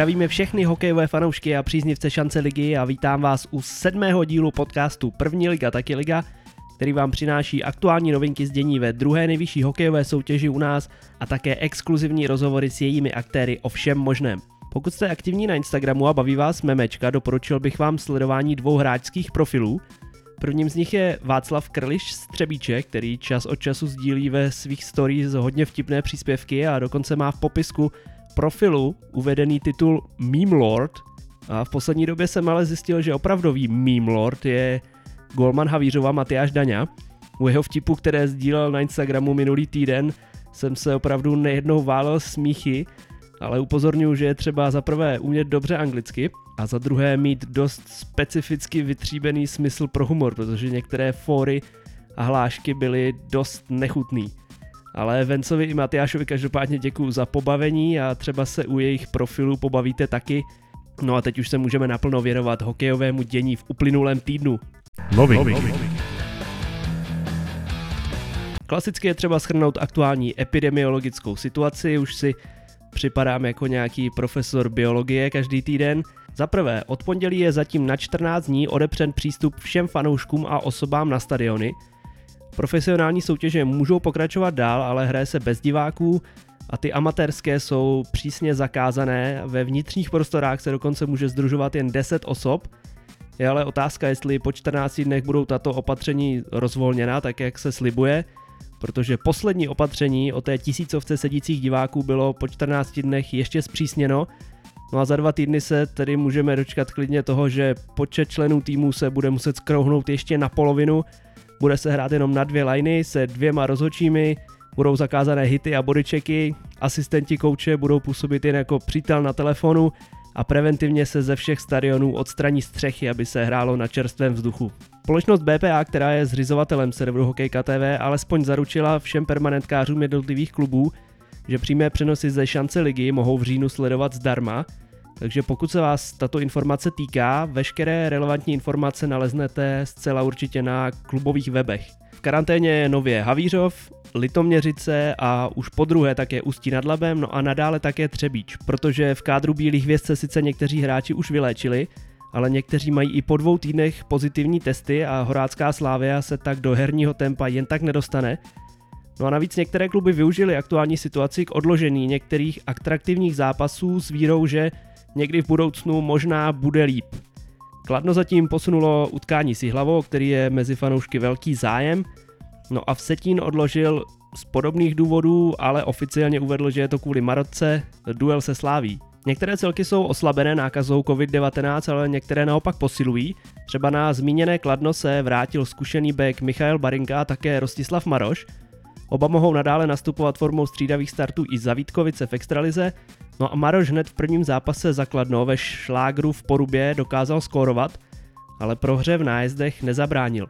Zdravíme všechny hokejové fanoušky a příznivce šance ligy a vítám vás u sedmého dílu podcastu První liga taky liga, který vám přináší aktuální novinky z dění ve druhé nejvyšší hokejové soutěži u nás a také exkluzivní rozhovory s jejími aktéry o všem možném. Pokud jste aktivní na Instagramu a baví vás memečka, doporučil bych vám sledování dvou hráčských profilů. Prvním z nich je Václav Krliš z Třebíče, který čas od času sdílí ve svých stories hodně vtipné příspěvky a dokonce má v popisku profilu uvedený titul Meme Lord. A v poslední době jsem ale zjistil, že opravdový Meme Lord je golman Havířova Matyáš Daňa. U jeho vtipu, které sdílel na Instagramu minulý týden, jsem se opravdu nejednou válel smíchy, ale upozorňuji, že je třeba za prvé umět dobře anglicky a za druhé mít dost specificky vytříbený smysl pro humor, protože některé fóry a hlášky byly dost nechutný. Ale Vencovi i Matyášovi každopádně děkuju za pobavení a třeba se u jejich profilů pobavíte taky. No a teď už se můžeme naplno věnovat hokejovému dění v uplynulém týdnu. Nový. Nový. Klasicky je třeba schrnout aktuální epidemiologickou situaci, už si připadám jako nějaký profesor biologie každý týden. Za prvé, od pondělí je zatím na 14 dní odepřen přístup všem fanouškům a osobám na stadiony. Profesionální soutěže můžou pokračovat dál, ale hraje se bez diváků a ty amatérské jsou přísně zakázané. Ve vnitřních prostorách se dokonce může združovat jen 10 osob. Je ale otázka, jestli po 14 dnech budou tato opatření rozvolněna, tak jak se slibuje, protože poslední opatření o té tisícovce sedících diváků bylo po 14 dnech ještě zpřísněno, No a za dva týdny se tedy můžeme dočkat klidně toho, že počet členů týmu se bude muset skrouhnout ještě na polovinu bude se hrát jenom na dvě liney se dvěma rozhodčími, budou zakázané hity a bodyčeky, asistenti kouče budou působit jen jako přítel na telefonu a preventivně se ze všech stadionů odstraní střechy, aby se hrálo na čerstvém vzduchu. Společnost BPA, která je zřizovatelem serveru Hokejka TV, alespoň zaručila všem permanentkářům jednotlivých klubů, že přímé přenosy ze šance ligy mohou v říjnu sledovat zdarma, takže pokud se vás tato informace týká, veškeré relevantní informace naleznete zcela určitě na klubových webech. V karanténě je nově Havířov, Litoměřice a už po druhé také Ústí nad Labem, no a nadále také Třebíč, protože v kádru Bílých hvězd se sice někteří hráči už vyléčili, ale někteří mají i po dvou týdnech pozitivní testy a Horácká Slávia se tak do herního tempa jen tak nedostane. No a navíc některé kluby využili aktuální situaci k odložení některých atraktivních zápasů s vírou, že někdy v budoucnu možná bude líp. Kladno zatím posunulo utkání si hlavou, který je mezi fanoušky velký zájem, no a Vsetín odložil z podobných důvodů, ale oficiálně uvedl, že je to kvůli Marotce duel se sláví. Některé celky jsou oslabené nákazou COVID-19, ale některé naopak posilují. Třeba na zmíněné Kladno se vrátil zkušený back Michael Barinka a také Rostislav Maroš. Oba mohou nadále nastupovat formou střídavých startů i za Vítkovice v extralize, No a Maroš hned v prvním zápase zakladno ve šlágru v Porubě dokázal skórovat, ale prohře v nájezdech nezabránil.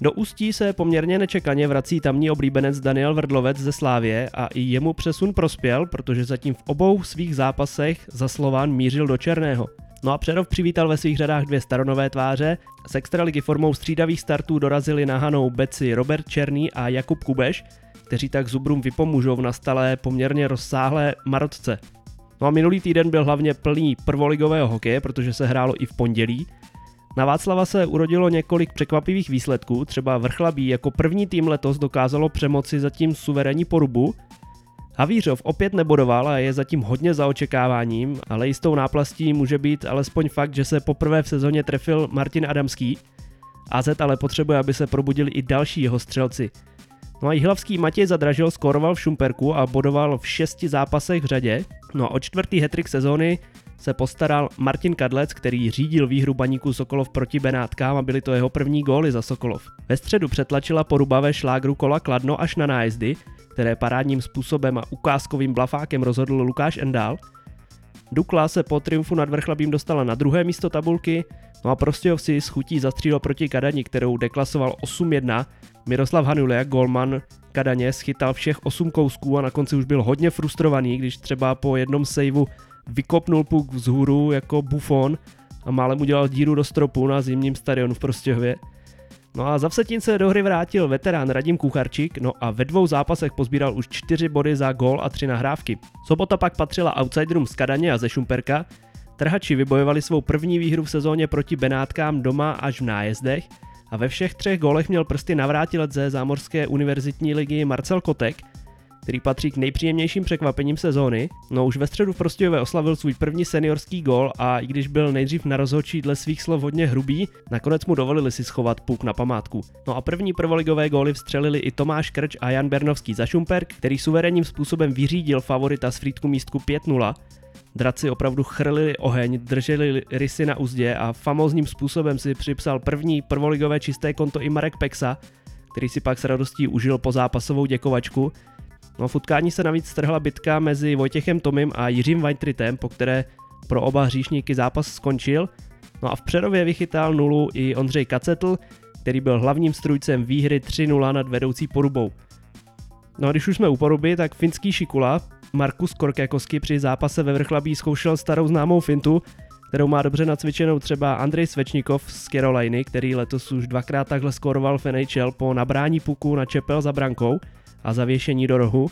Do Ústí se poměrně nečekaně vrací tamní oblíbenec Daniel Vrdlovec ze Slávě a i jemu přesun prospěl, protože zatím v obou svých zápasech za Slován mířil do černého. No a Přerov přivítal ve svých řadách dvě staronové tváře. Z extraligy formou střídavých startů dorazili na Hanou Beci Robert Černý a Jakub Kubeš, kteří tak Zubrům vypomůžou v nastalé poměrně rozsáhlé marotce. No a minulý týden byl hlavně plný prvoligového hokeje, protože se hrálo i v pondělí. Na Václava se urodilo několik překvapivých výsledků, třeba Vrchlabí jako první tým letos dokázalo přemoci zatím suverénní porubu. Havířov opět nebodoval a je zatím hodně za očekáváním, ale jistou náplastí může být alespoň fakt, že se poprvé v sezóně trefil Martin Adamský. AZ ale potřebuje, aby se probudili i další jeho střelci. No a Jihlavský Matěj Zadražil skoroval v Šumperku a bodoval v šesti zápasech v řadě. No a o čtvrtý hetrik sezóny se postaral Martin Kadlec, který řídil výhru baníku Sokolov proti Benátkám a byly to jeho první góly za Sokolov. Ve středu přetlačila poruba ve šlágru kola Kladno až na nájezdy, které parádním způsobem a ukázkovým blafákem rozhodl Lukáš Endál. Dukla se po triumfu nad Vrchlabím dostala na druhé místo tabulky, no a Prostějov si s chutí zastřílel proti Kadani, kterou deklasoval 8-1 Miroslav Hanule, golman Kadaně, schytal všech 8 kousků a na konci už byl hodně frustrovaný, když třeba po jednom saveu vykopnul puk vzhůru jako bufon a málem udělal díru do stropu na zimním stadionu v Prostěhově. No a za Vsetín se do hry vrátil veterán Radim Kucharčík, no a ve dvou zápasech pozbíral už 4 body za gól a 3 nahrávky. Sobota pak patřila outsiderům z Kadaně a ze Šumperka, Trhači vybojovali svou první výhru v sezóně proti Benátkám doma až v nájezdech a ve všech třech golech měl prsty navrátilec ze Zámořské univerzitní ligy Marcel Kotek, který patří k nejpříjemnějším překvapením sezóny. No už ve středu v Prostějové oslavil svůj první seniorský gol a i když byl nejdřív na rozhodčí dle svých slov hodně hrubý, nakonec mu dovolili si schovat puk na památku. No a první prvoligové góly vstřelili i Tomáš Krč a Jan Bernovský za Šumperk, který suverénním způsobem vyřídil favorita z Frýdku místku 5-0 Draci opravdu chrlili oheň, drželi rysy na úzdě a famózním způsobem si připsal první prvoligové čisté konto i Marek Pexa, který si pak s radostí užil po zápasovou děkovačku. No v utkání se navíc strhla bitka mezi Vojtěchem Tomem a Jiřím Weintritem, po které pro oba hříšníky zápas skončil. No a v Přerově vychytal nulu i Ondřej Kacetl, který byl hlavním strujcem výhry 3-0 nad vedoucí porubou. No a když už jsme u poruby, tak finský Šikula Markus Korkekosky při zápase ve Vrchlabí zkoušel starou známou fintu, kterou má dobře nacvičenou třeba Andrej Svečnikov z Caroliny, který letos už dvakrát takhle skoroval v NHL po nabrání puku na čepel za brankou a zavěšení do rohu.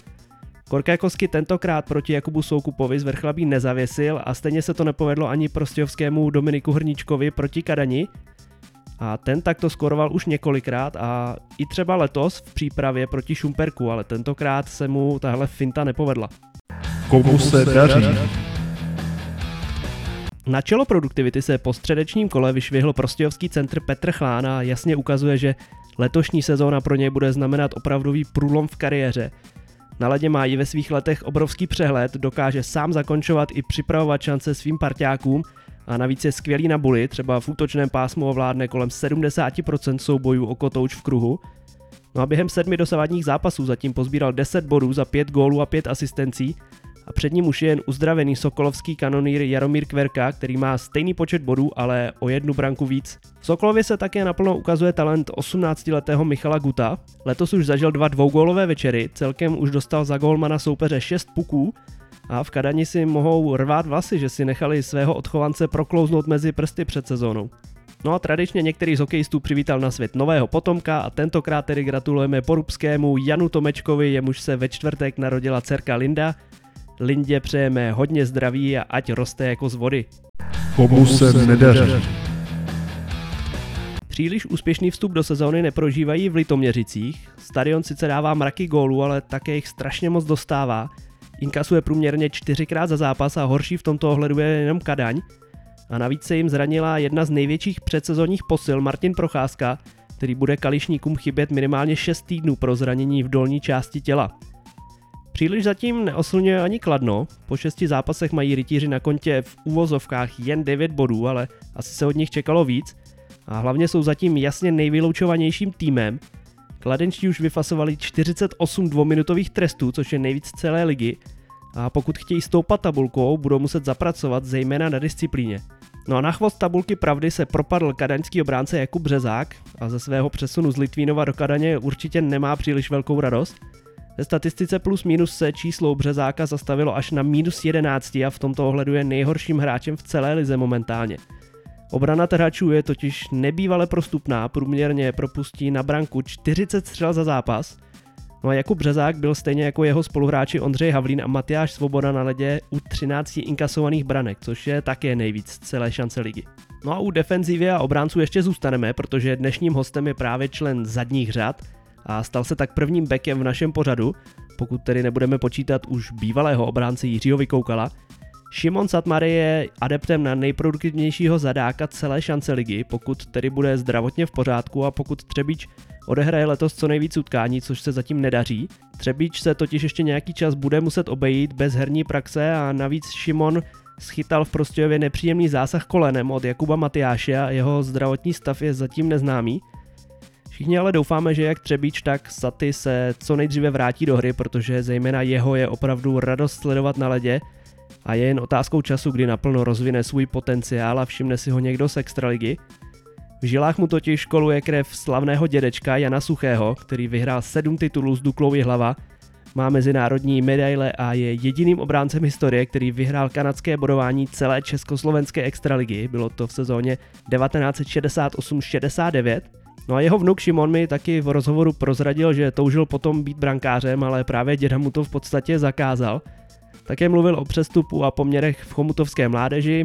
Korkékosky tentokrát proti Jakubu Soukupovi z Vrchlabí nezavěsil a stejně se to nepovedlo ani prostějovskému Dominiku Hrničkovi proti Kadani, a ten takto skoroval už několikrát a i třeba letos v přípravě proti Šumperku, ale tentokrát se mu tahle finta nepovedla. Komu se daří? Na čelo produktivity se po středečním kole vyšvihl prostějovský centr Petr Chlán a jasně ukazuje, že letošní sezóna pro něj bude znamenat opravdový průlom v kariéře. Na ledě má i ve svých letech obrovský přehled, dokáže sám zakončovat i připravovat šance svým parťákům a navíc je skvělý na buly, třeba v útočném pásmu ovládne kolem 70% soubojů o kotouč v kruhu. No a během sedmi dosavadních zápasů zatím pozbíral 10 bodů za 5 gólů a 5 asistencí a před ním už je jen uzdravený sokolovský kanonýr Jaromír Kverka, který má stejný počet bodů, ale o jednu branku víc. V Sokolově se také naplno ukazuje talent 18-letého Michala Guta. Letos už zažil dva dvougólové večery, celkem už dostal za gólmana soupeře 6 puků a v Kadani si mohou rvát vlasy, že si nechali svého odchovance proklouznout mezi prsty před sezónou. No a tradičně některý z hokejistů přivítal na svět nového potomka a tentokrát tedy gratulujeme porubskému Janu Tomečkovi, jemuž se ve čtvrtek narodila dcerka Linda. Lindě přejeme hodně zdraví a ať roste jako z vody. Komu se nedaří? Příliš úspěšný vstup do sezóny neprožívají v Litoměřicích. Stadion sice dává mraky gólů, ale také jich strašně moc dostává Inkasuje průměrně čtyřikrát za zápas a horší v tomto ohledu je jenom Kadaň. A navíc se jim zranila jedna z největších předsezonních posil Martin Procházka, který bude kališníkům chybět minimálně 6 týdnů pro zranění v dolní části těla. Příliš zatím neoslňuje ani Kladno, po šesti zápasech mají rytíři na kontě v úvozovkách jen 9 bodů, ale asi se od nich čekalo víc. A hlavně jsou zatím jasně nejvyloučovanějším týmem, Kladenčtí už vyfasovali 48 dvouminutových trestů, což je nejvíc celé ligy, a pokud chtějí stoupat tabulkou, budou muset zapracovat zejména na disciplíně. No a na chvost tabulky pravdy se propadl kadaňský obránce Jakub Březák a ze svého přesunu z Litvínova do Kadaně určitě nemá příliš velkou radost. Ve statistice plus minus se číslo Březáka zastavilo až na minus 11 a v tomto ohledu je nejhorším hráčem v celé lize momentálně. Obrana trhačů je totiž nebývale prostupná, průměrně propustí na branku 40 střel za zápas. No a Jakub Březák byl stejně jako jeho spoluhráči Ondřej Havlín a Matyáš Svoboda na ledě u 13 inkasovaných branek, což je také nejvíc celé šance ligy. No a u defenzivy a obránců ještě zůstaneme, protože dnešním hostem je právě člen zadních řad a stal se tak prvním bekem v našem pořadu, pokud tedy nebudeme počítat už bývalého obránce Jiřího Vykoukala, Šimon Satmary je adeptem na nejproduktivnějšího zadáka celé šance ligy, pokud tedy bude zdravotně v pořádku a pokud Třebíč odehraje letos co nejvíc utkání, což se zatím nedaří. Třebíč se totiž ještě nějaký čas bude muset obejít bez herní praxe a navíc Šimon schytal v Prostějově nepříjemný zásah kolenem od Jakuba Matyáše a jeho zdravotní stav je zatím neznámý. Všichni ale doufáme, že jak Třebíč, tak Saty se co nejdříve vrátí do hry, protože zejména jeho je opravdu radost sledovat na ledě a je jen otázkou času, kdy naplno rozvine svůj potenciál a všimne si ho někdo z extraligy. V žilách mu totiž školuje krev slavného dědečka Jana Suchého, který vyhrál sedm titulů s Duklou hlava, má mezinárodní medaile a je jediným obráncem historie, který vyhrál kanadské bodování celé československé extraligy, bylo to v sezóně 1968-69. No a jeho vnuk Šimon mi taky v rozhovoru prozradil, že toužil potom být brankářem, ale právě děda mu to v podstatě zakázal. Také mluvil o přestupu a poměrech v chomutovské mládeži,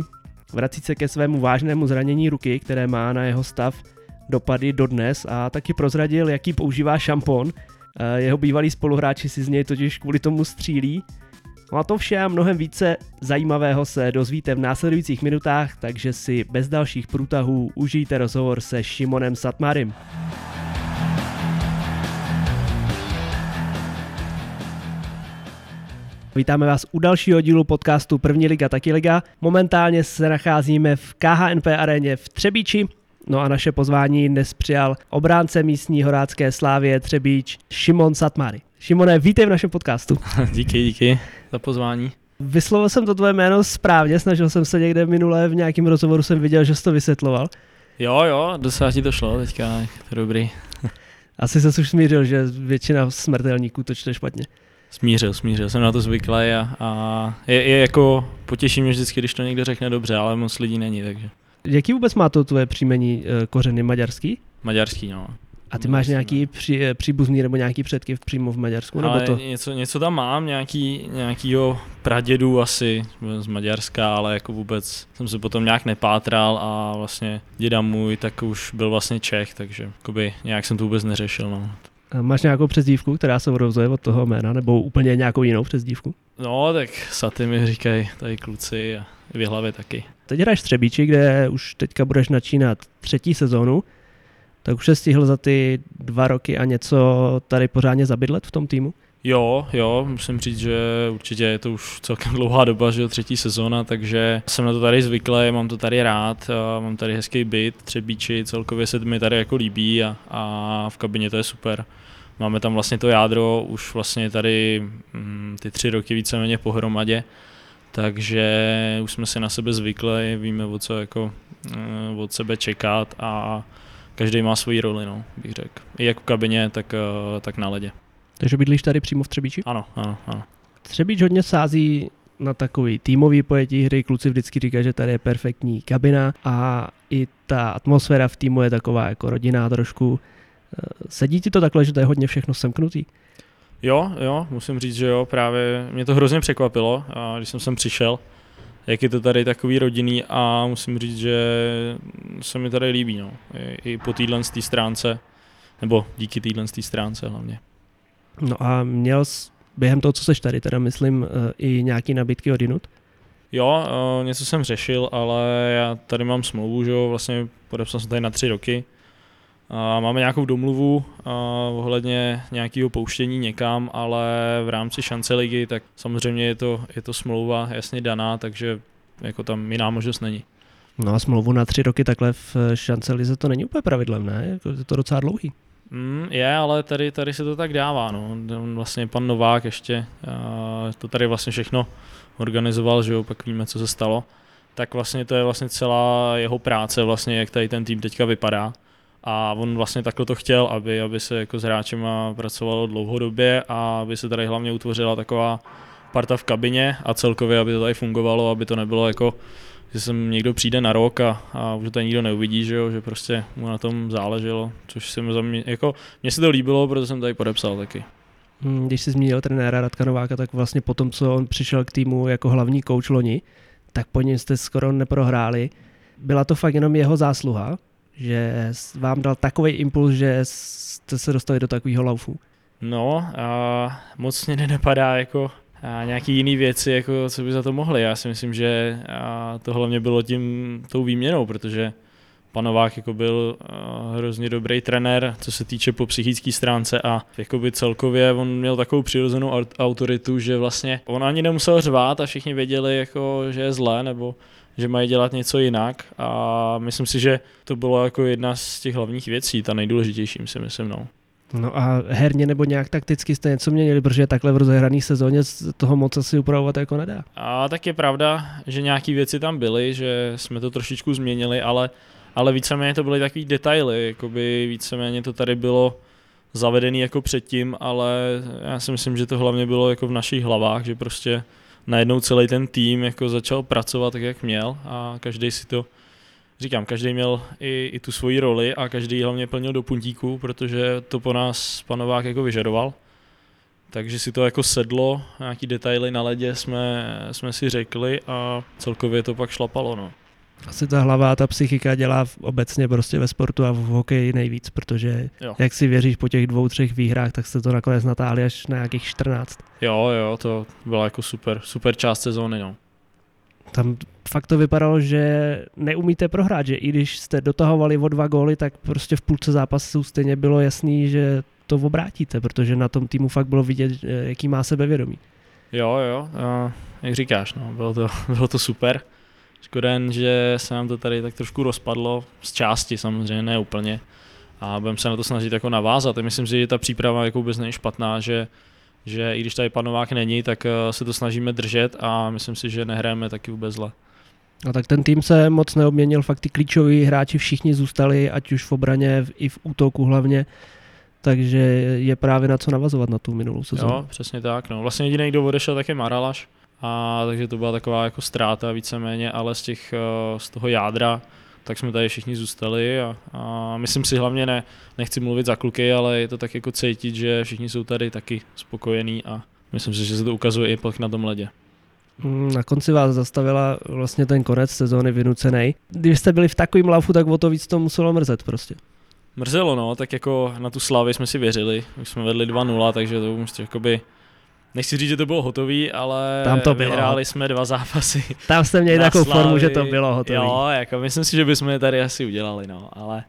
vrací se ke svému vážnému zranění ruky, které má na jeho stav dopady dodnes a taky prozradil, jaký používá šampon. Eh, Jeho bývalí spoluhráči si z něj totiž kvůli tomu střílí. No a to vše a mnohem více zajímavého se dozvíte v následujících minutách, takže si bez dalších průtahů užijte rozhovor se Šimonem Satmarem. Vítáme vás u dalšího dílu podcastu První liga, taky liga. Momentálně se nacházíme v KHNP aréně v Třebíči. No a naše pozvání dnes přijal obránce místní horácké slávě Třebíč Šimon Satmary. Šimone, vítej v našem podcastu. díky, díky za pozvání. Vyslovil jsem to tvoje jméno správně, snažil jsem se někde minule v nějakém rozhovoru jsem viděl, že jsi to vysvětloval. Jo, jo, docela ti to šlo teďka, je to dobrý. Asi se už smířil, že většina smrtelníků to čte špatně. Smířil, smířil, jsem na to zvyklý a, a je, je, jako, potěší mě vždycky, když to někdo řekne dobře, ale moc lidí není, takže. Jaký vůbec má to tvoje příjmení eh, kořeny maďarský? Maďarský, no. A ty máš nějaký při, eh, příbuzný nebo nějaký předky přímo v Maďarsku? Nebo Ale to? něco, něco tam mám, nějaký, nějakýho pradědu asi z Maďarska, ale jako vůbec jsem se potom nějak nepátral a vlastně děda můj tak už byl vlastně Čech, takže jakoby, nějak jsem to vůbec neřešil. No. A Máš nějakou přezdívku, která se odvozuje od toho jména, nebo úplně nějakou jinou přezdívku? no, tak saty mi říkají tady kluci a v hlavě taky. Teď hraješ Třebíči, kde už teďka budeš načínat třetí sezónu, tak už se stihl za ty dva roky a něco tady pořádně zabydlet v tom týmu? Jo, jo, musím říct, že určitě je to už celkem dlouhá doba, že jo, třetí sezóna, takže jsem na to tady zvyklý, mám to tady rád, mám tady hezký byt, třebíči, celkově se mi tady jako líbí a, a v kabině to je super. Máme tam vlastně to jádro už vlastně tady mm, ty tři roky víceméně pohromadě, takže už jsme si na sebe zvykli, víme o co jako eh, od sebe čekat a každý má svoji roli, no, bych řekl. I jak v kabině, tak, tak na ledě. Takže bydlíš tady přímo v Třebíči? Ano, ano, ano. Třebíč hodně sází na takový týmový pojetí hry, kluci vždycky říkají, že tady je perfektní kabina a i ta atmosféra v týmu je taková jako rodinná trošku. Eh, Sedí ti to takhle, že to je hodně všechno semknutý? Jo, jo, musím říct, že jo, právě mě to hrozně překvapilo, a když jsem sem přišel, jak je to tady takový rodinný a musím říct, že se mi tady líbí, no, i, i po téhle stránce, nebo díky téhle stránce hlavně. No a měl jsi během toho, co seš tady, teda myslím, eh, i nějaký nabídky od jinut? Jo, eh, něco jsem řešil, ale já tady mám smlouvu, že jo, vlastně podepsal jsem tady na tři roky. A máme nějakou domluvu a ohledně nějakého pouštění někam, ale v rámci šance ligy, tak samozřejmě je to, je to smlouva jasně daná, takže jako tam jiná možnost není. No a smlouvu na tři roky takhle v šance lize to není úplně pravidlem, ne? Jako Je to docela dlouhý. Mm, je, ale tady, tady se to tak dává, no. Vlastně pan Novák ještě to tady vlastně všechno organizoval, že jo, pak víme, co se stalo. Tak vlastně to je vlastně celá jeho práce, vlastně jak tady ten tým teďka vypadá. A on vlastně takhle to chtěl, aby, aby se jako s hráčema pracovalo dlouhodobě a aby se tady hlavně utvořila taková parta v kabině a celkově, aby to tady fungovalo, aby to nebylo jako, že sem někdo přijde na rok a, a už to nikdo neuvidí, že, jo, že prostě mu na tom záleželo, což se mi za mě, jako, mně se to líbilo, protože jsem tady podepsal taky. Hm, Když jsi zmínil trenéra Radka Nováka, tak vlastně po tom, co on přišel k týmu jako hlavní kouč loni, tak po něm jste skoro neprohráli. Byla to fakt jenom jeho zásluha, že vám dal takový impuls, že jste se dostali do takového laufu. No, a moc mě nenapadá jako a nějaký jiný věci, jako co by za to mohli. Já si myslím, že to hlavně bylo tím tou výměnou, protože Panovák jako byl hrozně dobrý trenér, co se týče po psychické stránce a jakoby celkově on měl takovou přirozenou aut- autoritu, že vlastně on ani nemusel řvát a všichni věděli, jako, že je zlé nebo že mají dělat něco jinak a myslím si, že to bylo jako jedna z těch hlavních věcí, ta nejdůležitější si myslím, no. No a herně nebo nějak takticky jste něco měnili, protože takhle v rozehrané sezóně toho moc asi upravovat jako nedá. A tak je pravda, že nějaké věci tam byly, že jsme to trošičku změnili, ale, ale víceméně to byly takový detaily, jakoby víceméně to tady bylo zavedený jako předtím, ale já si myslím, že to hlavně bylo jako v našich hlavách, že prostě najednou celý ten tým jako začal pracovat tak, jak měl a každý si to říkám, každý měl i, i tu svoji roli a každý hlavně plnil do puntíku, protože to po nás panovák jako vyžadoval. Takže si to jako sedlo, nějaký detaily na ledě jsme, jsme si řekli a celkově to pak šlapalo. No. Asi ta hlava a ta psychika dělá v- obecně prostě ve sportu a v hokeji nejvíc, protože Jo. jak si věříš po těch dvou, třech výhrách, tak jste to nakonec natáhli až na nějakých 14. Jo, jo, to byla jako super, super část sezóny. No. Tam fakt to vypadalo, že neumíte prohrát, že i když jste dotahovali o dva góly, tak prostě v půlce zápasu stejně bylo jasný, že to obrátíte, protože na tom týmu fakt bylo vidět, jaký má sebevědomí. Jo, jo, a jak říkáš, no, bylo, to, bylo to super. Škoda jen, že se nám to tady tak trošku rozpadlo, z části samozřejmě, ne úplně. A budeme se na to snažit jako navázat. A myslím si, že ta příprava jako vůbec není špatná, že, že i když tady panovák není, tak eh, se to snažíme držet a myslím si, že nehrajeme taky vůbec zle. A tak ten tým se moc neobměnil, fakt ty klíčoví hráči všichni zůstali, ať už v obraně, i v útoku hlavně, takže je právě na co navazovat na tu minulou sezónu. Jo, přesně tak. No. Vlastně jediný, kdo odešel, tak je Maralaš. A takže to byla taková jako ztráta víceméně, ale z, těch, eh, z toho jádra tak jsme tady všichni zůstali a, a myslím si hlavně ne, nechci mluvit za kluky, ale je to tak jako cítit, že všichni jsou tady taky spokojení a myslím si, že se to ukazuje i pak na tom ledě. Mm, Na konci vás zastavila vlastně ten konec sezóny vynucený. Když jste byli v takovém laufu, tak o to víc to muselo mrzet prostě. Mrzelo no, tak jako na tu Slavy jsme si věřili, už jsme vedli 2-0, takže to už jakoby, nechci říct, že to bylo hotový, ale Tam to bylo. vyhráli jsme dva zápasy Tam jste měli takovou Slavii. formu, že to bylo hotové. Jo, jako myslím si, že bychom je tady asi udělali, no, ale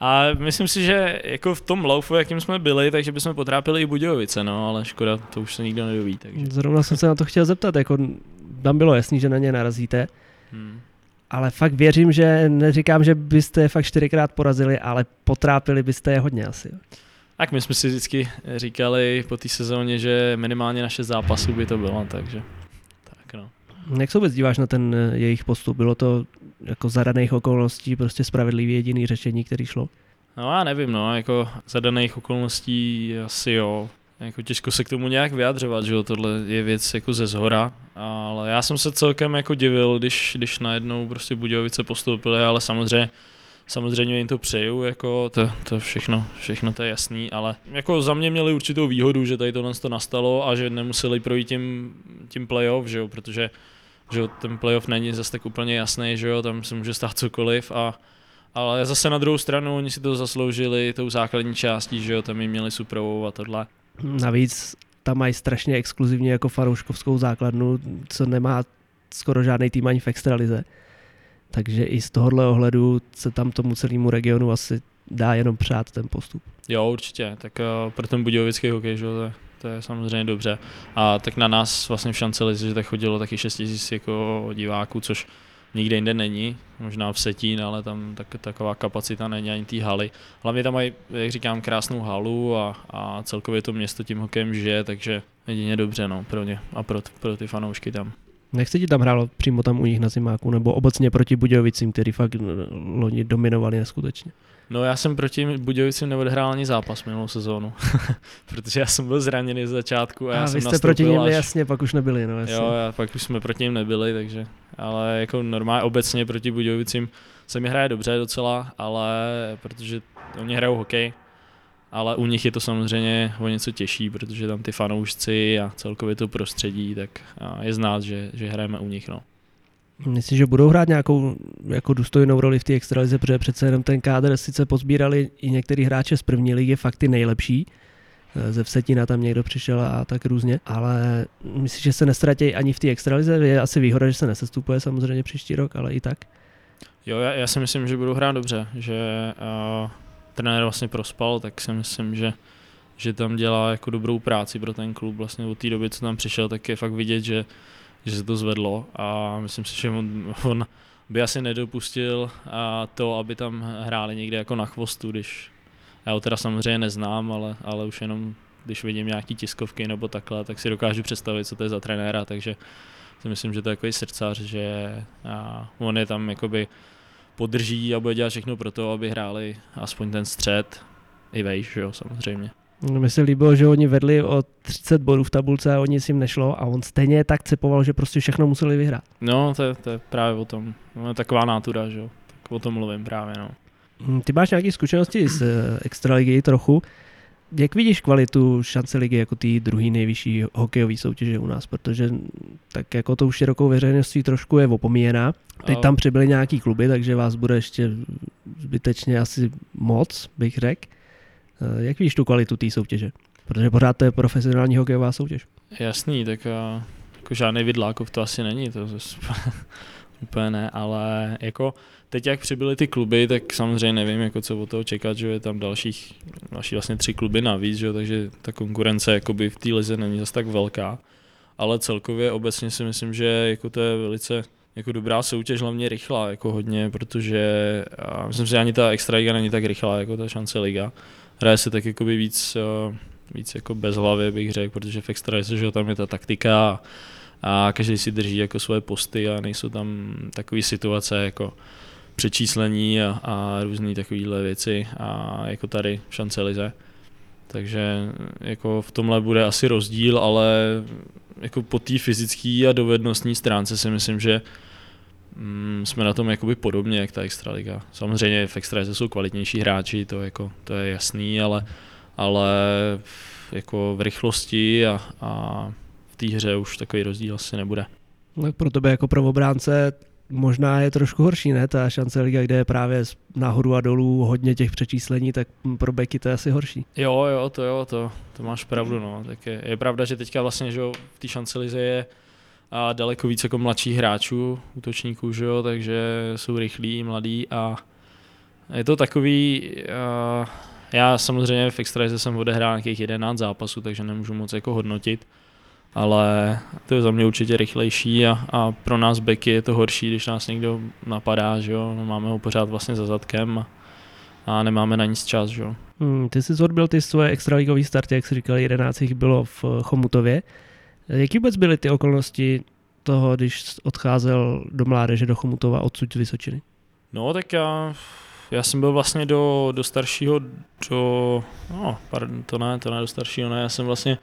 a myslím si, že jako v tom laufu, jakým jsme byli, takže bychom potrápili i Budějovice, no, ale škoda, to už se nikdo nedoví, takže. Zrovna jsem se na to chtěl zeptat, jako tam bylo jasný, že na ně narazíte, Hmm. ale fakt věřím, že neříkám, že byste je fakt čtyřikrát porazili, ale potrápili byste je hodně asi. jo. Tak my jsme si vždycky říkali po té sezóně, že minimálně na šest zápasů by to bylo, takže tak no. Jak se vůbec díváš na ten eh, jejich postup? Bylo to jako za daných okolností prostě spravedlivý jediný řešení, který šlo? No já nevím, no, jako za daných okolností asi jo. Jako těžko se k tomu nějak vyjadřovat, že jo, tohle je věc jako ze zhora, ale já jsem se celkem jako divil, když, když najednou prostě Budějovice postoupily, ale samozřejmě Samozřejmě jim to přeju, jako to, to všechno, všechno to je jasný, ale jako za mě měli určitou výhodu, že tady tohle to nastalo a že nemuseli projít tím, tím playoff, že jo, protože že jo, ten playoff není zase tak úplně jasný, že jo, tam se může stát cokoliv a ale zase na druhou stranu oni si to zasloužili tou základní částí, že jo, tam jim měli Suprovou a tohle. Navíc tam mají strašně exkluzivní jako fanouškovskou základnu, co nemá skoro žádný tým ani v extralize. Takže i z tohohle ohledu se tam tomu celému regionu asi dá jenom přát ten postup. Jo, určitě, tak uh, pro ten budějovický hokej, že to, je- to je samozřejmě dobře. A tak na nás vlastně v šanceli, že tak chodilo taky 6 tisíc jako diváků, což nikde jinde není, možná v Setín, ale tam tak, taková kapacita není ani té haly. Hlavně tam mají, jak říkám, krásnou halu a, a celkově to město tím hokejem žije, takže jedině dobře no, pro ně a pro, pro ty fanoušky tam. Se ti tam hrálo přímo tam u nich na zimáku, nebo obecně proti Budějovicím, který fakt eh, loni dominovali neskutečně? No já jsem proti Budějovicím neodehrál ani zápas minulou sezónu, protože já jsem byl zraněný z začátku a já a jsem vy jste nastoupil proti nim až... jasně, pak už nebyli, no jasně. Jo, a pak už jsme proti ním nebyli, takže, ale jako normálně obecně proti Budějovicím se mi hraje dobře docela, ale protože oni hrajou hokej, ale u nich je to samozřejmě o něco těžší, protože tam ty fanoušci a celkově to prostředí, tak je znát, že, že hrajeme u nich, no. Myslíš, že budou hrát nějakou jako důstojnou roli v té extralize, protože přece jenom ten kádr sice pozbírali i některý hráče z první ligy, fakt ty nejlepší, Eh, ze Vsetina tam někdo přišel a tak různě, ale myslíš, že se nestratí ani v té extralize? Je asi výhoda, že se nesestupuje samozřejmě příští rok, ale i tak. Jo, já, já si myslím, že budou hrát dobře, že uh, trenér vlastně prospal, tak si myslím, že že tam dělá jako dobrou práci pro ten klub. Vlastně od té doby, co tam přišel, tak je fakt vidět, že, že se to zvedlo a myslím si, že on, on by asi nedopustil a to, aby tam hráli někde jako na chvostu, když já ho teda samozřejmě neznám, ale, ale už jenom když vidím nějaký tiskovky nebo takhle, tak si dokážu představit, co to je za trenéra, takže si myslím, že to je takový srdcař, že a on je tam jakoby podrží a bude dělat všechno pro to, aby hráli aspoň ten střed i vejš, jo, samozřejmě. Mně se líbilo, že oni vedli o 30 bodů v tabulce a o nic jim nešlo a on stejně tak cepoval, že prostě všechno museli vyhrát. No, to je, to je právě o tom. No, je taková nátura, že jo. o tom mluvím právě, no. Hm, Ty máš nějaké zkušenosti z eh, extraligy trochu. Jak vidíš kvalitu šance ligy jako té druhé nejvyšší hokejové soutěže u nás? Protože tak jako to už širokou veřejností trošku je opomíjená. Teď tam přibyly nějaký kluby, takže vás bude ještě zbytečně asi moc, bych řekl. Eh, Jak vidíš tu kvalitu té soutěže? Protože pořád to je profesionální hokejová soutěž. Jasný, tak a, jako žádný vidlákov to asi není, to zas, úplně ne, ale jako teď jak přibyly ty kluby, tak samozřejmě nevím, jako co od toho čekat, že je tam dalších, další vlastně tři kluby navíc, že takže ta konkurence jakoby v té lize není zas tak velká, ale celkově obecně si myslím, že jako to je velice jako dobrá soutěž, hlavně rychlá, jako hodně, protože a myslím že ani ta extraliga není tak rychlá, jako ta šance liga. Hraje se tak jakoby víc, eh, víc jako bez hlavy, bych řekl, protože v extralize, že tam je ta taktika a, každý si drží jako svoje posty a nejsou tam takové situace jako přečíslení a, a různé takovéhle věci a jako tady v šance lize. Takže jako v tomhle bude asi rozdíl, ale jako po té fyzické a dovednostní stránce si myslím, že mm, jsme na tom jakoby podobně jak ta extraliga. Samozřejmě v extralize jsou kvalitnější hráči, to, jako, to je jasný, ale, ale jako v rychlosti a, a té hře už takový rozdíl asi nebude. Tak pro tebe jako pro obránce možná je trošku horší, ne? Ta šance liga, kde je právě nahoru a dolů hodně těch přečíslení, tak pro beky to je asi horší. Jo, jo, to jo, to, to máš pravdu, no. Tak je, je pravda, že teďka vlastně, že jo, v té šance lize je a daleko víc jako mladších hráčů, útočníků, že jo, takže jsou rychlí, mladí a je to takový, uh, já samozřejmě v extralize jsem odehrál nějakých 11 zápasů, takže nemůžu moc jako hodnotit, ale to je za mě určitě rychlejší a, a pro nás beky je to horší, když nás někdo napadá, že jo, no, máme ho pořád vlastně za zadkem a, a nemáme na nic čas, že jo. Hmm, ty jsi odbil ty svoje extraligový starty, jak jsi říkal, 11 jich bylo v Chomutově. Jaký vůbec byly ty okolnosti toho, když odcházel do mládeže do Chomutova odsud z Vysočiny? No, tak já, já jsem byl vlastně do, do staršího, do, no, pardon, to ne, to ne, do staršího ne, já jsem vlastně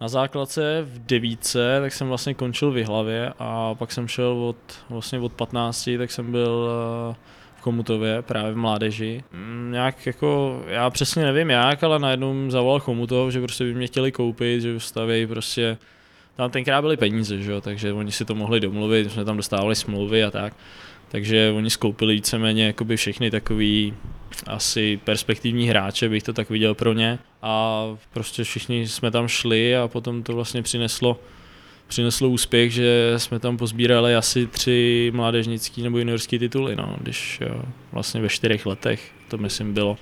na základce v devíce, tak jsem vlastně končil v hlavě a pak jsem šel od, vlastně od 15, tak jsem byl eh, v Chomutově, právě v mládeži. Mm, Nějak jako, já přesně nevím jak, ale najednou zavolal Chomutov, že prostě by mě chtěli koupit, že stavějí prostě, tam tenkrát byly peníze, že jo, takže oni si to mohli domluvit, jsme tam dostávali smlouvy a tak. Takže oni skoupili víceméně jakoby všechny takový asi perspektivní hráče, bych to tak viděl pro ně. A prostě všichni jsme tam šli a potom to vlastně přineslo přineslo úspěch, že jsme tam pozbírali asi tři mládežnický nebo juniorský tituly, no, když jo, vlastně ve čtyřech letech to myslím bylo.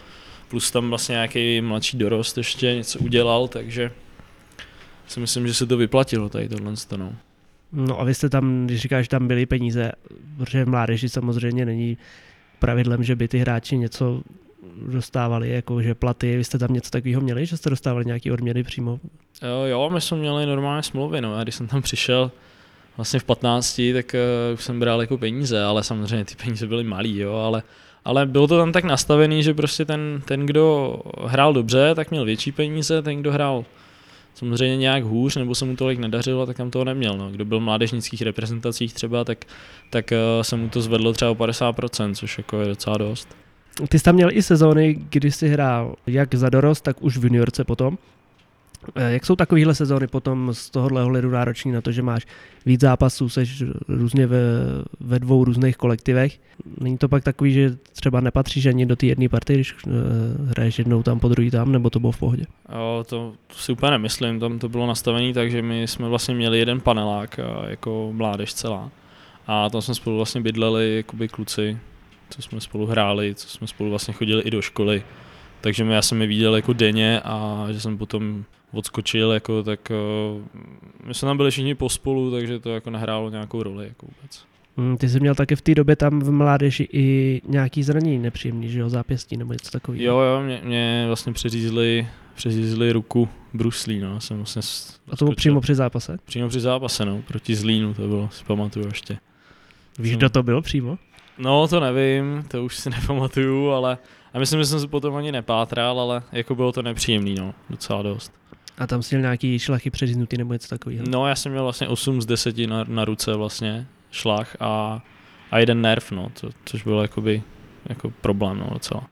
Plus tam vlastně nějaký mladší dorost ještě něco udělal, takže si myslím, že se to vyplatilo tady tohle no. No a vy jste tam, když říkáš, že tam byly peníze, protože v mládeži samozřejmě není pravidlem, že by ty hráči něco dostávali, jako že platy, vy jste tam něco takového měli, že jste dostávali nějaké odměny přímo? Jo, jo, my jsme měli normálně smlouvy, no, a když jsem tam přišel vlastně v 15, tak uh, už jsem bral jako peníze, ale samozřejmě ty peníze byly malý, jo, ale, ale bylo to tam tak nastavený, že prostě ten, ten, kdo hrál dobře, tak měl větší peníze, ten, kdo hrál samozřejmě nějak hůř, nebo se mu tolik nedařilo, tak tam toho neměl. No. Kdo byl v mládežnických reprezentacích třeba, tak, tak uh, se mu to zvedlo třeba o 50%, což jako je docela dost. Ty jsi tam měl i sezóny, kdy jsi hrál jak za dorost, tak už v juniorce potom. Eh, Jak jsou takovéhle sezóny potom z tohohle ohledu náročný na to, že máš víc zápasů, seš různě ve, ve dvou různých kolektivech? Není to pak takový, že třeba nepatříš ani do té jedné party, když uh, hraješ jednou tam, po druhý tam, nebo to bylo v pohodě? Jo, to, to si úplně nemyslím, tam to bylo nastavené tak, že my jsme vlastně měli jeden panelák a jako mládež celá. A tam jsme spolu vlastně bydleli jakoby kluci, co jsme spolu hráli, co jsme spolu vlastně chodili i do školy. Takže já jsem je viděl jako denně a že jsem potom odskočil, jako, tak uh, my jsme tam byli všichni pospolu, takže to jako nehrálo nějakou roli jako vůbec. Hmm, ty jsi měl také v té době tam v mládeži i nějaký zranění nepříjemný, že jo, zápěstí nebo něco takového. Jo, jo, mě, mě vlastně přeřízli, přeřízli ruku bruslí, no, jsem vlastně A to bylo přímo při zápase? Přímo při zápase, no, proti Zlínu to bylo, si pamatuju ještě. Víš, Jsem- kdo to byl přímo? No, to nevím, to už si nepamatuju, ale a myslím, že jsem se potom ani nepátral, ale jako bylo to nepříjemný, no, docela dost. A tam jsi měl nějaký šlachy přeříznutý nebo něco takového? No, já jsem měl vlastně 8 z 10 na, na ruce vlastně, šlach a a jeden nerv, no, co, což bylo jakoby, jako problém, no, docela.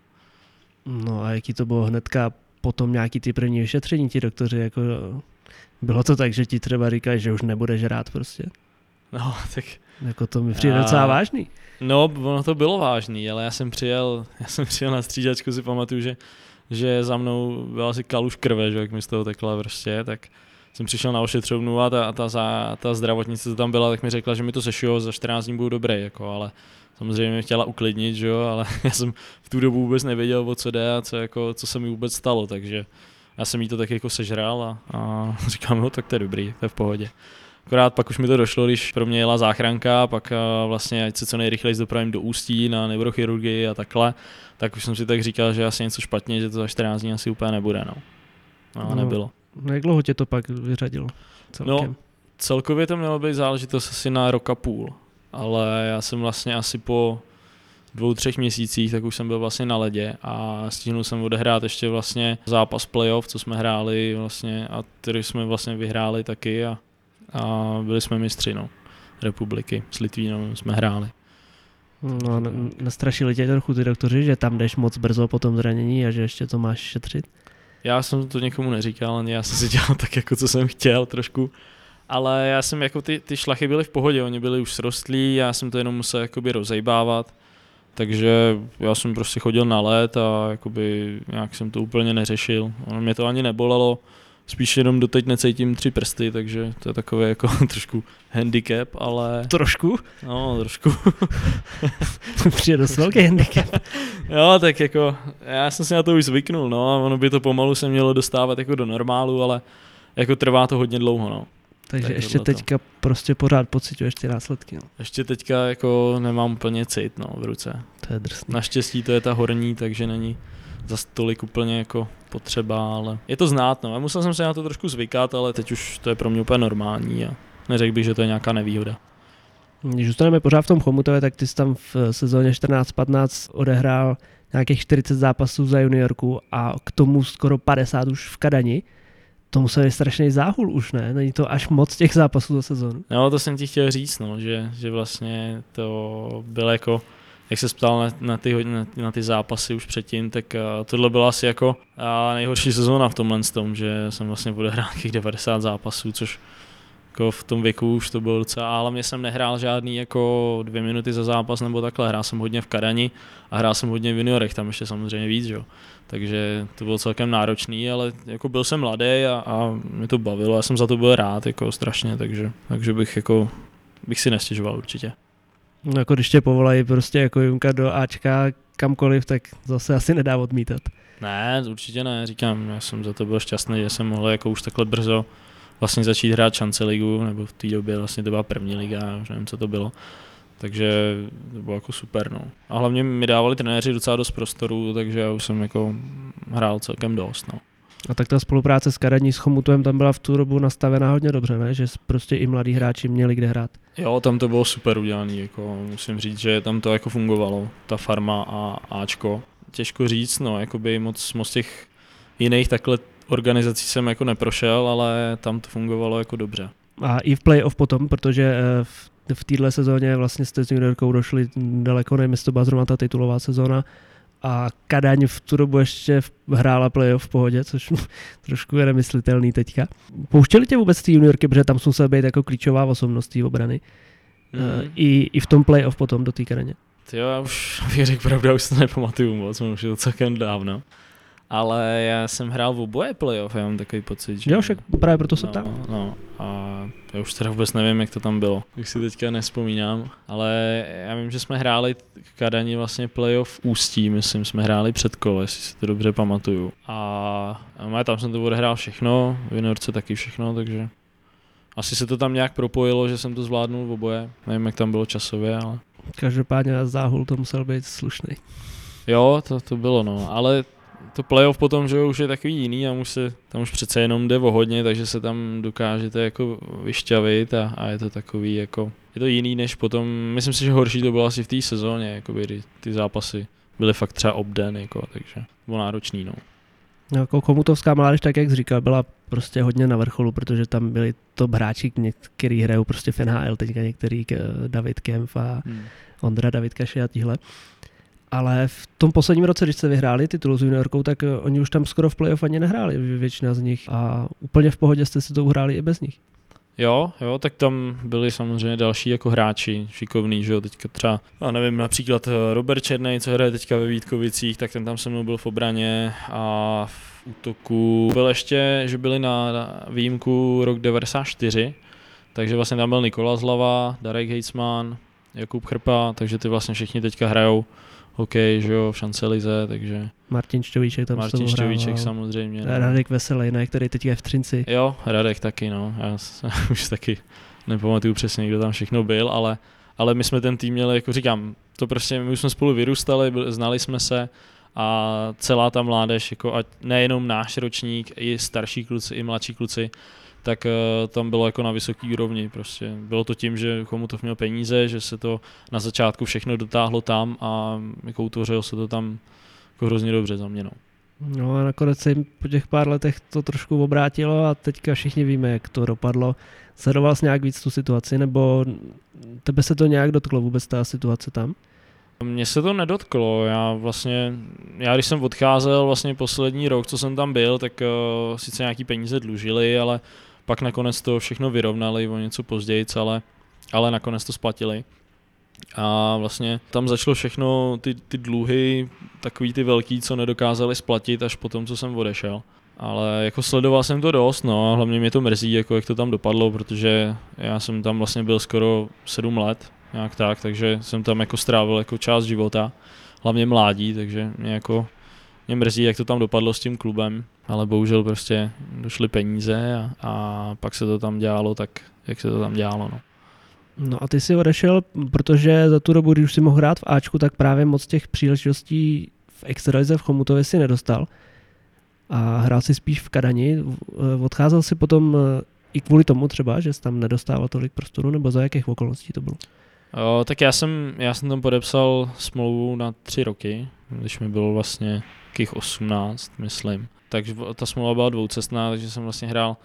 No a jaký to bylo hnedka potom nějaký ty první vyšetření, ti doktoři, jako bylo to tak, že ti třeba říkají, že už nebudeš rád prostě. No, tak Jako to mi přijde A- docela vážný. No, ono to bylo vážný, ale já jsem přijel, já jsem přijel na střídačku, si pamatuju, že, že za mnou byla asi kaluž krve, že jak mi z toho tekla prostě, tak jsem přišel na ošetřovnu a ta, ta, za, ta zdravotnice, co tam byla, tak mi řekla, že mi to sešijou, za 14 dní budu dobrý, jako, ale samozřejmě mě chtěla uklidnit, že jo, ale já jsem v tu dobu vůbec nevěděl, o co jde a co, jako, co se mi vůbec stalo, takže já jsem jí to tak jako sežral a, a říkám, no tak to je dobrý, to je v pohodě. Akorát pak už mi to došlo, když pro mě jela záchranka, pak a, vlastně ať se co nejrychleji dopravím do ústí na neurochirurgii a takhle, tak už jsem si tak říkal, že asi něco špatně, že to za 14 dní asi úplně nebude, no. No, No. nebylo. No, jak dlouho tě to pak vyřadilo? Celkem. No, Celkově to mělo být záležitost asi na rok a půl, ale já jsem vlastně asi po dvou, třech měsících, tak už jsem byl vlastně na ledě a stihnul jsem odehrát ještě vlastně zápas playoff, co jsme hráli vlastně a který jsme vlastně vyhráli taky a, a byli jsme mistři, no, republiky, s Litvínou jsme hráli. No a n- nestrašili tě trochu ty doktoři, že tam jdeš moc brzo po tom zranění a že ještě to máš šetřit? Já jsem to někomu neříkal, ani já jsem si dělal tak, jako co jsem chtěl trošku. Ale já jsem jako ty, ty šlachy byly v pohodě, oni byli už srostlí, já jsem to jenom musel jakoby rozejbávat. Takže já jsem prostě chodil na let a jakoby nějak jsem to úplně neřešil. Ono mě to ani nebolelo, spíš jenom doteď necítím tři prsty, takže to je takový jako trošku handicap, ale Trošku? no trošku. To přijde dost velký handicap. Jo, tak jako já jsem si na to už zvyknul, no a ono by to pomalu se mělo dostávat jako do normálu, ale jako trvá to hodně dlouho, no. Takže Tak ještě tohle to. teďka prostě pořád pocituješ ty následky. No. Ještě teďka jako nemám úplně cit, no, v ruce. To je drsný. Naštěstí to je ta horní, takže není za tolik úplně jako potřeba, ale je to znát, no. A musel jsem se na to trošku zvykat, ale teď už to je pro mě úplně normální a neřekl bych, že to je nějaká nevýhoda. Když zůstaneme pořád v tom Chomutově, tak ty jsi tam v sezóně 14-15 odehrál nějakých 40 zápasů za juniorku a k tomu skoro 50 už v Kadani. To musel být strašný záhul už, ne? Není to až moc těch zápasů za sezónu. No, to jsem ti chtěl říct, no, že, že vlastně to bylo jako, jak se ptal na, na, ty, na, na ty zápasy už předtím, tak uh, tohle byla asi jako uh, nejhorší sezóna v tomhle tom, že jsem vlastně odehrál nějakých 90 zápasů, což jako v tom věku už to bylo docela, ale mě jsem nehrál žádný jako dvě minuty za zápas nebo takhle, hrál jsem hodně v Kadani a hrál jsem hodně v juniorech, tam ještě samozřejmě víc, jo. Takže to bylo celkem náročný, ale jako byl jsem mladý a, a mě to bavilo, já jsem za to byl rád jako strašně, takže, takže bych jako bych si nestěžoval určitě. No, jako když tě povolají prostě jako Junka do Ačka kamkoliv, tak zase asi nedá odmítat. Ne, určitě ne, říkám, já jsem za to byl šťastný, že jsem mohl jako už takhle brzo vlastně začít hrát šance ligu, nebo v té době vlastně to byla první liga, už nevím, co to bylo. Takže to bylo jako super, no. A hlavně mi dávali trenéři docela dost prostoru, takže já už jsem jako hrál celkem dost, no. A tak ta spolupráce s Kadaní s Chomutovem tam byla v tu dobu nastavená hodně dobře, ne? Že prostě i mladí hráči měli kde hrát. Jo, tam to bylo super udělané, jako musím říct, že tam to jako fungovalo, ta farma a Ačko. Těžko říct, no, jakoby moc, moc těch jiných takhle organizací jsem jako neprošel, ale tam to fungovalo jako dobře. A i v playoff potom, protože eh, v, v téhle sezóně vlastně jste s juniorkou došli daleko, nevím, jestli to byla zrovna ta titulová sezóna, a Kadaň v tu dobu ještě hrála playoff v pohodě, což trošku je nemyslitelný teďka. Pouštěli tě vůbec ty juniorky, protože tam musel být jako klíčová osobnost té obrany. Mm. I, I v tom playoff potom do té Kadaně. Ty jo, já už bych řekl pravdu, už to nepamatuju moc, už je to celkem dávno. Ale já jsem hrál v oboje playoff, já mám takový pocit, že... Jo, však právě proto se no, ptám. no, a já už teda vůbec nevím, jak to tam bylo. Už si teďka nespomínám, ale já vím, že jsme hráli k Kadani vlastně playoff v Ústí, myslím, jsme hráli před kole, jestli si to dobře pamatuju. A, a tam jsem to odehrál všechno, v Jinorce taky všechno, takže asi se to tam nějak propojilo, že jsem to zvládnul v oboje. Nevím, jak tam bylo časově, ale Každopádně na záhul to musel být slušný. Jo, to, to bylo no, ale to playoff potom, že už je takový jiný a už se, tam už přece jenom jde o hodně, takže se tam dokážete jako vyšťavit a, a je to takový jako, je to jiný než potom, myslím si, že horší to bylo asi v té sezóně, jako kdy ty zápasy byly fakt třeba obden, jako, takže to bylo náročný, no. No, Jako komutovská mládež, tak jak jsi říkal, byla prostě hodně na vrcholu, protože tam byli top hráči, který hrajou prostě v NHL, teďka některý David Kempf a Hmm. Ondra, David Kaši a tíhle. Ale v tom posledním roce, když se vyhráli titul s juniorkou, tak eh, oni už tam skoro v playoff ani nehráli, většina z nich. A úplně v pohodě jste si to uhráli i bez nich. Jo, jo, tak tam byli samozřejmě další jako hráči šikovní, že jo, teďka třeba, já nevím, například eh, Robert Černej, co hraje teďka ve Vítkovicích, tak ten tam se mnou byl v obraně a v útoku byl ještě, že byli na, na výjimku rok 94, takže vlastně tam byl Nikola Zlava, Darek Hejcman, Jakub Chrpa, takže ty vlastně všichni teďka hrajou hokej, že jo, v Šancelize, takže... Martin Šťovíček tam Martin Šťovíček samozřejmě. No. Radek Veselý, ne, který teď je v Třinci. Jo, Radek taky, no. Já už taky nepamatuju přesně, kdo tam všechno byl, ale, ale my jsme ten tým měli, jako říkám, to prostě, my už jsme spolu vyrůstali, znali jsme se a celá ta mládež, jako ať nejenom náš ročník, i starší kluci, i mladší kluci, tak uh, tam bylo jako na vysoký úrovni. Prostě. Bylo to tím, že to měl peníze, že se to na začátku všechno dotáhlo tam a jako utvořilo se to tam jako hrozně dobře za mě. No. No a nakonec se jim po těch pár letech to trošku obrátilo a teďka všichni víme, jak to dopadlo. Sledoval jsi nějak víc tu situaci, nebo tebe se to nějak dotklo vůbec ta situace tam? Mně se to nedotklo, já vlastně, já když jsem odcházel vlastně poslední rok, co jsem tam byl, tak uh, sice nějaký peníze dlužili, ale pak nakonec to všechno vyrovnali o něco později, ale, ale nakonec to splatili. A vlastně tam začalo všechno, ty, ty dluhy, takový ty velký, co nedokázali splatit až po tom, co jsem odešel. Ale jako sledoval jsem to dost, no a hlavně mě to mrzí, jako jak to tam dopadlo, protože já jsem tam vlastně byl skoro 7 let, nějak tak, takže jsem tam jako strávil jako část života, hlavně mládí, takže mě jako mě mrzí, jak to tam dopadlo s tím klubem, ale bohužel prostě došly peníze a, a pak se to tam dělalo tak, jak se to tam dělalo. No. No a ty si odešel, protože za tu dobu, když už si mohl hrát v Ačku, tak právě moc těch příležitostí v extralize v Chomutově si nedostal. A hrál si spíš v Kadani. Odcházel si potom eh, i kvůli tomu třeba, že jsi tam nedostával tolik prostoru, nebo za jakých okolností to bylo? O, tak já jsem, já jsem tam podepsal smlouvu na tři roky, když mi bylo vlastně takých 18, myslím. Takže ta smlouva byla dvoucestná, takže jsem vlastně hrál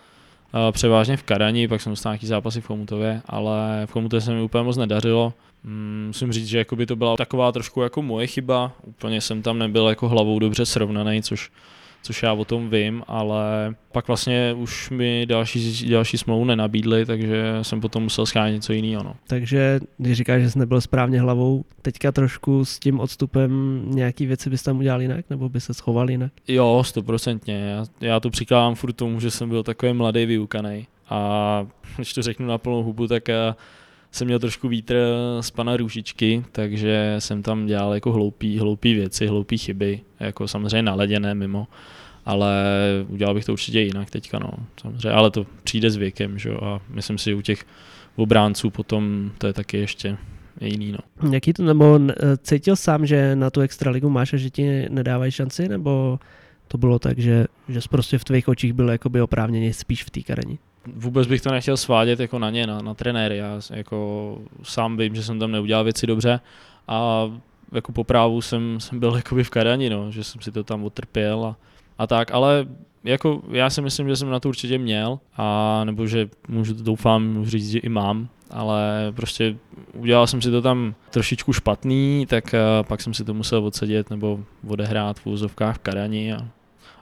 uh, převážně v Kadani, pak jsem dostal nějaký zápasy v Chomutově, ale v Chomutově se mi úplně moc nedařilo. Mm, musím říct, že to byla taková trošku jako moje chyba, úplně jsem tam nebyl jako hlavou dobře srovnaný, což což já o tom vím, ale pak vlastně už mi další, další smlouvu nenabídli, takže jsem potom musel schánit něco jiného. No. Takže když říkáš, že jsi nebyl správně hlavou, teďka trošku s tím odstupem nějaký věci bys tam udělal jinak, nebo by se schoval jinak? Jo, stoprocentně. Já, já to přikládám furt tomu, že jsem byl takový mladý vyukaný. A když to řeknu na plnou hubu, tak já jsem měl trošku vítr z pana Růžičky, takže jsem tam dělal jako hloupý, hloupý věci, hloupý chyby, jako samozřejmě naladěné mimo, ale udělal bych to určitě jinak teďka, no, samozřejmě, ale to přijde s věkem, že a myslím si u těch obránců potom to je taky ještě jiný, no. Jaký to, nebo cítil sám, že na tu extraligu máš a že ti nedávají šanci, nebo to bylo tak, že, že prostě v tvých očích byl jakoby oprávněně spíš v té kareni? Vůbec bych to nechtěl svádět jako na ně, na, na trenéry. Já jako sám vím, že jsem tam neudělal věci dobře a jako po právu jsem, jsem byl jakoby v Kadani, no, že jsem si to tam utrpěl a, a tak, ale jako já si myslím, že jsem na to určitě měl a nebo že můžu to doufám můžu říct, že i mám, ale prostě udělal jsem si to tam trošičku špatný, tak pak jsem si to musel odsedět nebo odehrát v úzovkách v Kadani a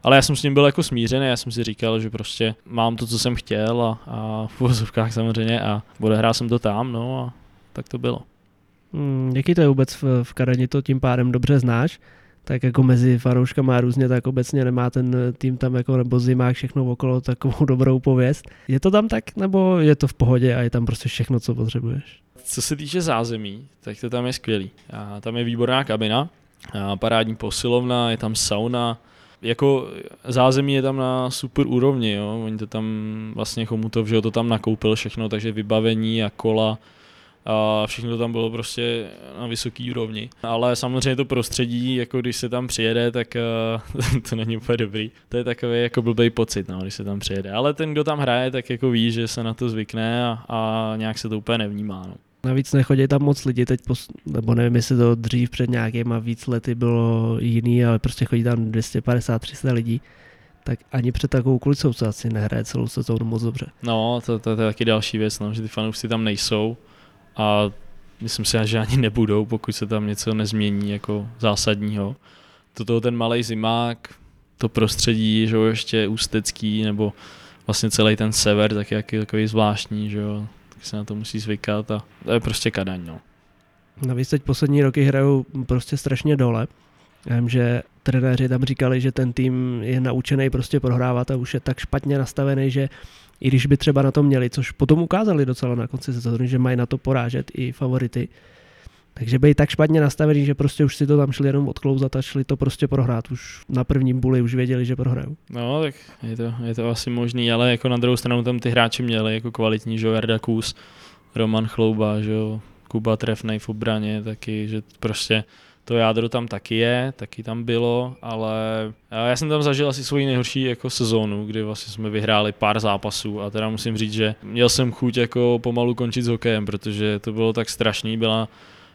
ale já jsem s ním byl jako smířený, já jsem si říkal, že prostě mám to, co jsem chtěl a, a v vozovkách samozřejmě a odehrál jsem to tam, no a tak to bylo. Hmm, jaký to je vůbec v, v Karani, to tím pádem dobře znáš, tak jako mezi fanouškama různě, tak obecně nemá ten tým tam jako nebo zimák všechno okolo takovou dobrou pověst. Je to tam tak, nebo je to v pohodě a je tam prostě všechno, co potřebuješ? Co se týče zázemí, tak to tam je skvělý. A tam je výborná kabina, a parádní posilovna, je tam sauna, jako zázemí je tam na super úrovni, jo. Oni to tam vlastně Chomutov, že to tam nakoupil všechno, takže vybavení a kola a všechno to tam bylo prostě na vysoký úrovni. Ale samozřejmě to prostředí, jako když se tam přijede, tak uh, to není úplně dobrý. To je takový jako blbý pocit, no, když se tam přijede. Ale ten, kdo tam hraje, tak jako ví, že se na to zvykne a, a nějak se to úplně nevnímá. No. Navíc nechodí tam moc lidi teď, pos, nebo nevím, jestli to dřív před nějakýma víc lety bylo jiný, ale prostě chodí tam 250-300 lidí tak ani před takovou kulicou se asi nehraje celou sezónu moc dobře. No, to, to, to je taky další věc, no, že ty fanoušci tam nejsou a myslím si, že ani nebudou, pokud se tam něco nezmění jako zásadního. Toto ten malý zimák, to prostředí, že jo, ještě ústecký, nebo vlastně celý ten sever, tak je takový zvláštní, že jo, tak se na to musí zvykat a to je prostě Kadaň, no. Navíc teď poslední roky hrajou prostě strašně dole. Vím, že trenéři tam říkali, že ten tým je naučený prostě prohrávat a už je tak špatně nastavený, že i když by třeba na to měli, což potom ukázali docela na konci sezóny, že mají na to porážet i favority, takže byli tak špatně nastavený, že prostě už si to tam šli jenom odklouzat a šli to prostě prohrát. Už na prvním buli už věděli, že prohrajou. No, tak je to, je to asi možný, ale jako na druhou stranu tam ty hráči měli jako kvalitní, že Jarda Kus, Roman Chlouba, že jo, Kuba Trefnej v obraně, taky, že prostě to jádro tam taky je, taky tam bylo, ale já jsem tam zažil asi svoji nejhorší jako sezónu, kdy vlastně jsme vyhráli pár zápasů a teda musím říct, že měl jsem chuť jako pomalu končit s hokejem, protože to bylo tak strašný, byla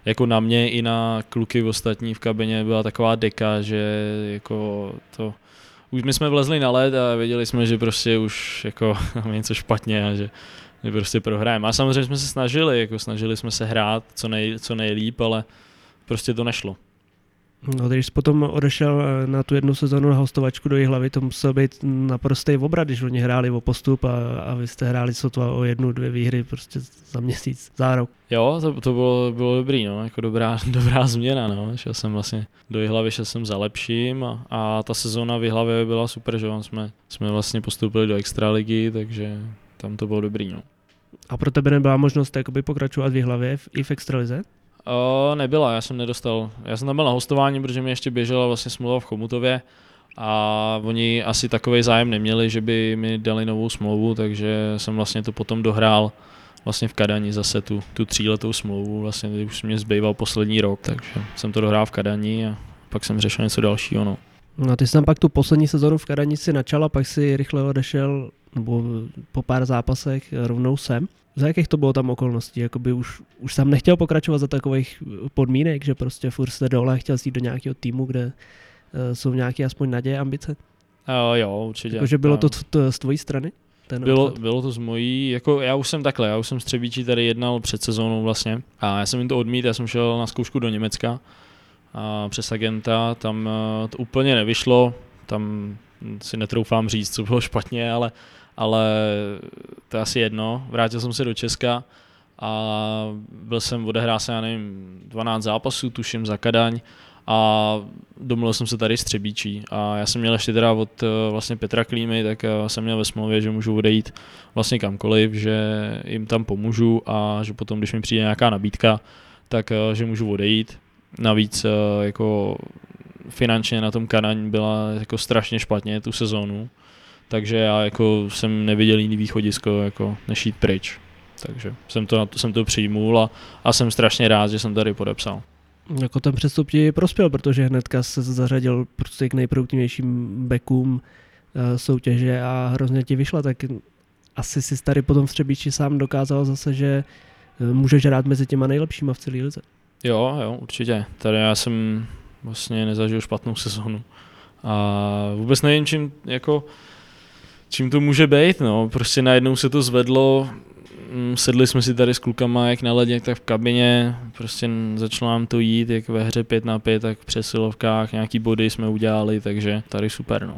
jako na mě i na kluky v ostatní v kabině byla taková deka, že jako to už my jsme vlezli na led a věděli jsme, že prostě už jako něco špatně a že my prostě prohrajeme. A samozřejmě jsme se snažili, jako snažili jsme se hrát co, nej, co nejlíp, ale prostě to nešlo. No, když jsi potom odešel eh, na tu jednu sezonu na hostovačku do hlavy, to musel být naprostý obrat, když oni hráli o postup a, a vy jste hráli sotva o jednu, dvě výhry prostě za měsíc, za rok. Jo, to, to bylo, bylo dobrý, no, jako dobrá, dobrá změna, no. Šel jsem vlastně do hlavy, šel jsem za lepším a, a ta sezóna v hlavě byla super, že jsme, jsme vlastně postoupili do extraligy, takže tam to bylo dobrý, no. A pro tebe nebyla možnost jakoby pokračovat v hlavě i v extralize? O, nebyla, já jsem nedostal. Já jsem tam byl na hostování, protože mi ještě běžela vlastně smlouva v Chomutově a oni asi takový zájem neměli, že by mi dali novou smlouvu, takže jsem vlastně to potom dohrál vlastně v Kadani zase tu, tu tříletou smlouvu, vlastně už mě zbýval poslední rok, takže jsem to dohrál v Kadani a pak jsem řešil něco dalšího. No. No ty jsi tam pak tu poslední sezonu v Kadani si načal a pak si rychle odešel, nebo po pár zápasech rovnou sem. Za jakých to bylo tam okolností? Jakoby už, už jsem nechtěl pokračovat za takových podmínek, že prostě furt jste dole, chtěl jít do nějakého týmu, kde uh, jsou nějaké aspoň naděje, ambice? Uh, jo, určitě. Takže bylo to, to z tvojí strany? Ten bylo, bylo to z mojí, jako já už jsem takhle, já už jsem s Třebíčí tady jednal před sezónou vlastně a já jsem jim to odmít, já jsem šel na zkoušku do Německa a přes agenta, tam to úplně nevyšlo, tam si netroufám říct, co bylo špatně, ale ale to je asi jedno. Vrátil jsem se do Česka a byl jsem, odehrál se, já nevím, 12 zápasů, tuším, za Kadaň a domluvil jsem se tady s Třebíčí a já jsem měl ještě teda od eh, vlastně Petra Klímy, tak eh, jsem měl ve smlouvě, že můžu odejít vlastně kamkoliv, že jim tam pomůžu a že potom, když mi přijde nějaká nabídka, tak eh, že můžu odejít. Navíc jako finančně na tom Kadaň byla jako strašně špatně tu sezónu, takže já jako jsem neviděl jiný východisko, jako než jít pryč. Takže jsem to, jsem to přijmul a, a jsem strašně rád, že jsem tady podepsal. Jako ten přestup ti prospěl, protože hnedka se zařadil prostě k nejprouktivnějším backům uh, soutěže a hrozně ti vyšla, tak asi si tady potom v Třebíči sám dokázal zase, že uh, můžeš hrát mezi těma nejlepšíma v celé lize. Jo, jo, určitě. Tady já jsem vlastně nezažil špatnou sezonu. A vůbec nevím, čím jako čím to může být, no. Prostě najednou se to zvedlo, mm, sedli jsme si tady s klukama jak na ledě, tak v kabině, prostě začalo nám to jít, jak ve hře 5 na 5, tak v přesilovkách, nějaký body jsme udělali, takže tady super, no.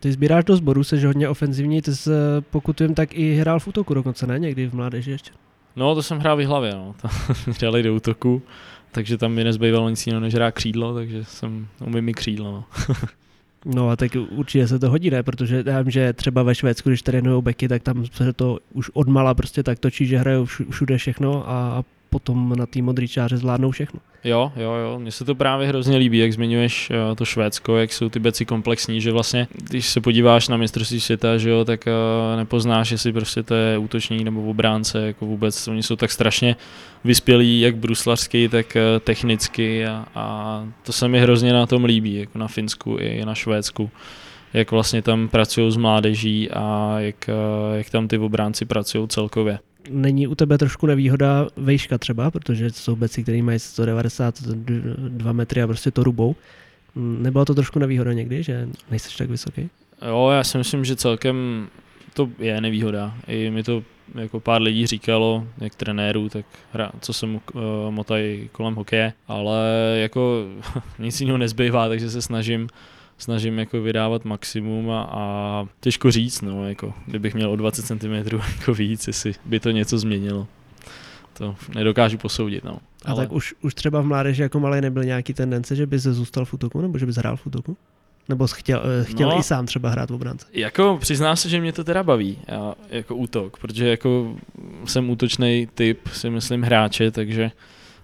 Ty sbíráš do sboru, jsi hodně ofenzivní, ty jsi, pokud vím, tak i hrál v útoku dokonce, ne? Někdy v mládeži ještě. No, to jsem hrál v hlavě, no. Hráli do útoku, takže tam mi nezbývalo nic jiného, než hrát křídlo, takže jsem umím mi křídlo, no. No a tak určitě se to hodí, ne? Protože já vím, že třeba ve Švédsku, když trénují beky, tak tam se to už odmala prostě tak točí, že hrajou všude všechno a potom na té modrý čáře zvládnou všechno. Jo, jo, jo, mně se to právě hrozně líbí, jak zmiňuješ eh, to Švédsko, jak jsou ty beci komplexní, že vlastně, když se podíváš na mistrovství světa, že jo, tak eh, nepoznáš, jestli prostě to je útočník nebo obránce, jako vůbec, oni jsou tak strašně vyspělí, jak bruslařsky, tak eh, technicky a, a to se mi hrozně na tom líbí, jako na Finsku i na Švédsku. Jak vlastně tam pracují s mládeží a jak, jak tam ty obránci pracují celkově není u tebe trošku nevýhoda vejška třeba, protože jsou beci, který mají 192 metry a prostě to rubou. Nebyla to trošku nevýhoda někdy, že nejsi tak vysoký? Jo, já si myslím, že celkem to je nevýhoda. I mi to jako pár lidí říkalo, jak trenérů, tak hra, co se mu uh, motají kolem hokeje, ale jako nic jiného nezbývá, takže se snažím snažím jako vydávat maximum a, a těžko říct, no, jako, kdybych měl o 20 cm jako víc, jestli by to něco změnilo. To nedokážu posoudit, no. A Ale... tak už, už třeba v mládeži jako malý nebyl nějaký tendence, že bys zůstal v útoku, nebo že bys hrál v útoku? Nebo chtěl, eh, chtěl no, i sám třeba hrát v obrance? Jako přiznám se, že mě to teda baví, já, jako útok, protože jako jsem útočný typ, si myslím, hráče, takže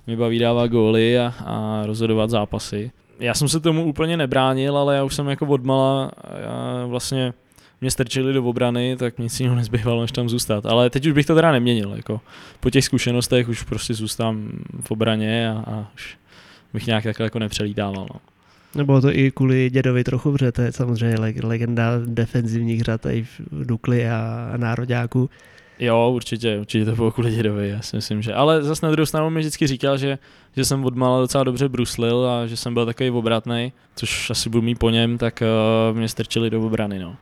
mi baví dávat góly a, a rozhodovat zápasy. Já jsem se tomu úplně nebránil, ale já už jsem jako odmala, já vlastně mě strčili do obrany, tak nic jiného nezbývalo, než tam zůstat. Ale teď už bych to teda neměnil, jako po těch zkušenostech už prostě zůstám v obraně a, a už bych nějak takhle jako nepřelídával. No. Nebo to i kvůli dědovi trochu, protože to je samozřejmě legenda defenzivních řad i v Dukli a, a Nároďáku. Jo, určitě, určitě to bylo kvůli dědovi, já si myslím, že. Ale zase na druhou stranu mi vždycky říkal, že, že jsem od mala docela dobře bruslil a že jsem byl takový obratný, což asi budu mít po něm, tak uh, mě strčili do obrany, no.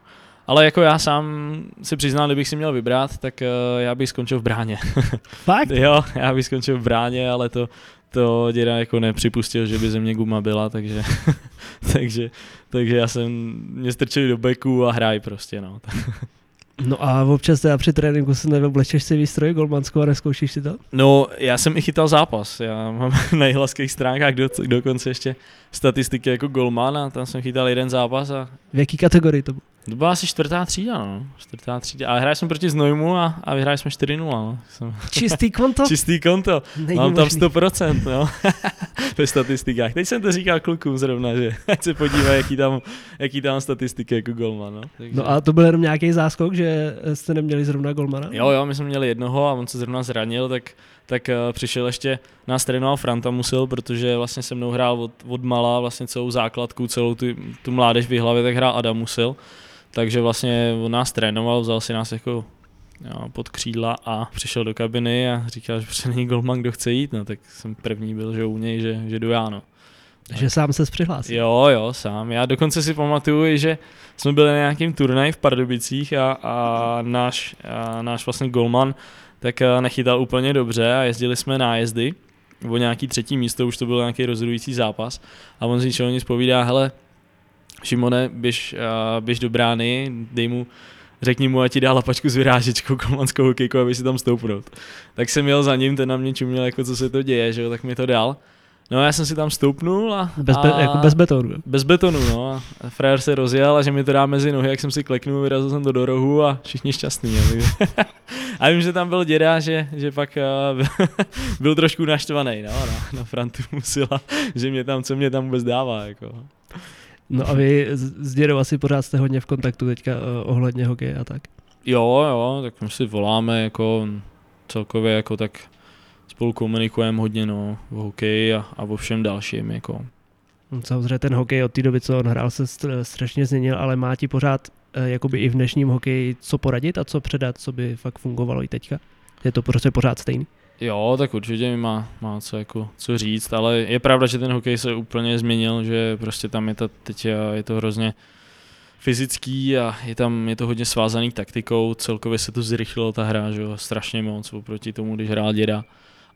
Ale jako já sám si přiznám, kdybych si měl vybrat, tak uh, já bych skončil v bráně. Fakt? jo, já bych skončil v bráně, ale to, to děda jako nepřipustil, že by ze mě guma byla, takže, takže, takže já jsem, mě strčili do beku a hraj prostě, no. No a občas teda při tréninku se neoblečeš si výstroj golmanskou a neskoušíš si to? No, já jsem i chytal zápas. Já mám na jihlavských stránkách do, dokonce ještě statistiky jako golman a tam jsem chytal jeden zápas. A... V jaký kategorii to bylo? To byla asi čtvrtá třída, no. Čtvrtá třída. A hráli jsme proti Znojmu a, a vyhráli jsme 4-0, no. Jsem... Čistý konto? Čistý konto. Není Mám možný. tam 100%, no. Ve statistikách. Teď jsem to říkal klukům zrovna, že ať se podívají, jaký tam, jaký tam statistiky jako golman, no. Takže... No a to byl jenom nějaký záskok, že jste neměli zrovna golmana? Jo, jo, my jsme měli jednoho a on se zrovna zranil, tak tak uh, přišel ještě, nás trénoval Franta Musil, protože vlastně se mnou hrál od, od mala vlastně celou základku, celou tu, tu mládež v hlavě, tak hrál Adam Musil takže vlastně on nás trénoval, vzal si nás jako jo, pod křídla a přišel do kabiny a říkal, že prostě není golman, kdo chce jít, no tak jsem první byl, že u něj, že, že jdu já, no. Že sám se přihlásil. Jo, jo, sám. Já dokonce si pamatuju, že jsme byli na nějakým turnaj v Pardubicích a, a náš, a náš vlastně golman tak nechytal úplně dobře a jezdili jsme nájezdy o nějaký třetí místo, už to byl nějaký rozhodující zápas a on z ničeho nic povídá, hele, Šimone, běž, uh, běž do brány, dej mu, řekni mu, ať ti dá lapačku s vyrážečkou kolmanskou hokejku, aby si tam stoupnout. Tak jsem jel za ním, ten na mě čuměl, jako co se to děje, že jo, tak mi to dal. No já jsem si tam stoupnul a... Bez, be, a, jako bez betonu. Bez betonu, no. A frajer se rozjel a že mi to dá mezi nohy, jak jsem si kleknul, vyrazil jsem to do rohu a všichni šťastní. a vím, že tam byl děda, že, že pak uh, byl trošku naštvaný, no, na, na Frantu musela, že mě tam, co mě tam vůbec dává, jako. No a vy s dědou asi pořád jste hodně v kontaktu teďka uh, ohledně hokeje a tak. Jo, jo, tak my si voláme jako celkově jako tak spolu komunikujeme hodně no, o hokeji a, a o všem dalším. Jako. No, samozřejmě ten hokej od té doby, co on hrál, se strašně změnil, ale má ti pořád uh, jakoby i v dnešním hokeji co poradit a co předat, co by fakt fungovalo i teďka? Je to prostě pořád stejný? Jo, tak určitě mi má, má co, jako, co říct, ale je pravda, že ten hokej se úplně změnil, že prostě tam je to teď je to hrozně fyzický a je tam je to hodně svázaný taktikou, celkově se to zrychlilo ta hra, že strašně moc oproti tomu, když hrál děda.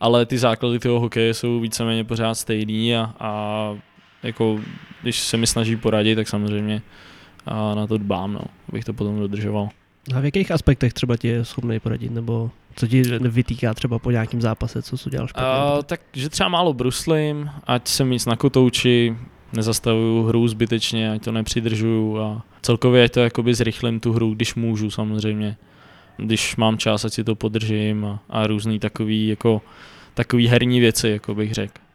Ale ty základy toho hokeje jsou víceméně pořád stejný a, a jako, když se mi snaží poradit, tak samozřejmě a na to dbám, no, abych to potom dodržoval. A v jakých aspektech třeba ti je schopný poradit, nebo co ti vytýká třeba po nějakém zápase, co jsi udělal špatně? Uh, tak, že třeba málo bruslím, ať jsem víc na kotouči, nezastavuju hru zbytečně, ať to nepřidržuju a celkově ať to jakoby zrychlím tu hru, když můžu samozřejmě. Když mám čas, ať si to podržím a, a různý takový jako takový herní věci, jako bych řekl.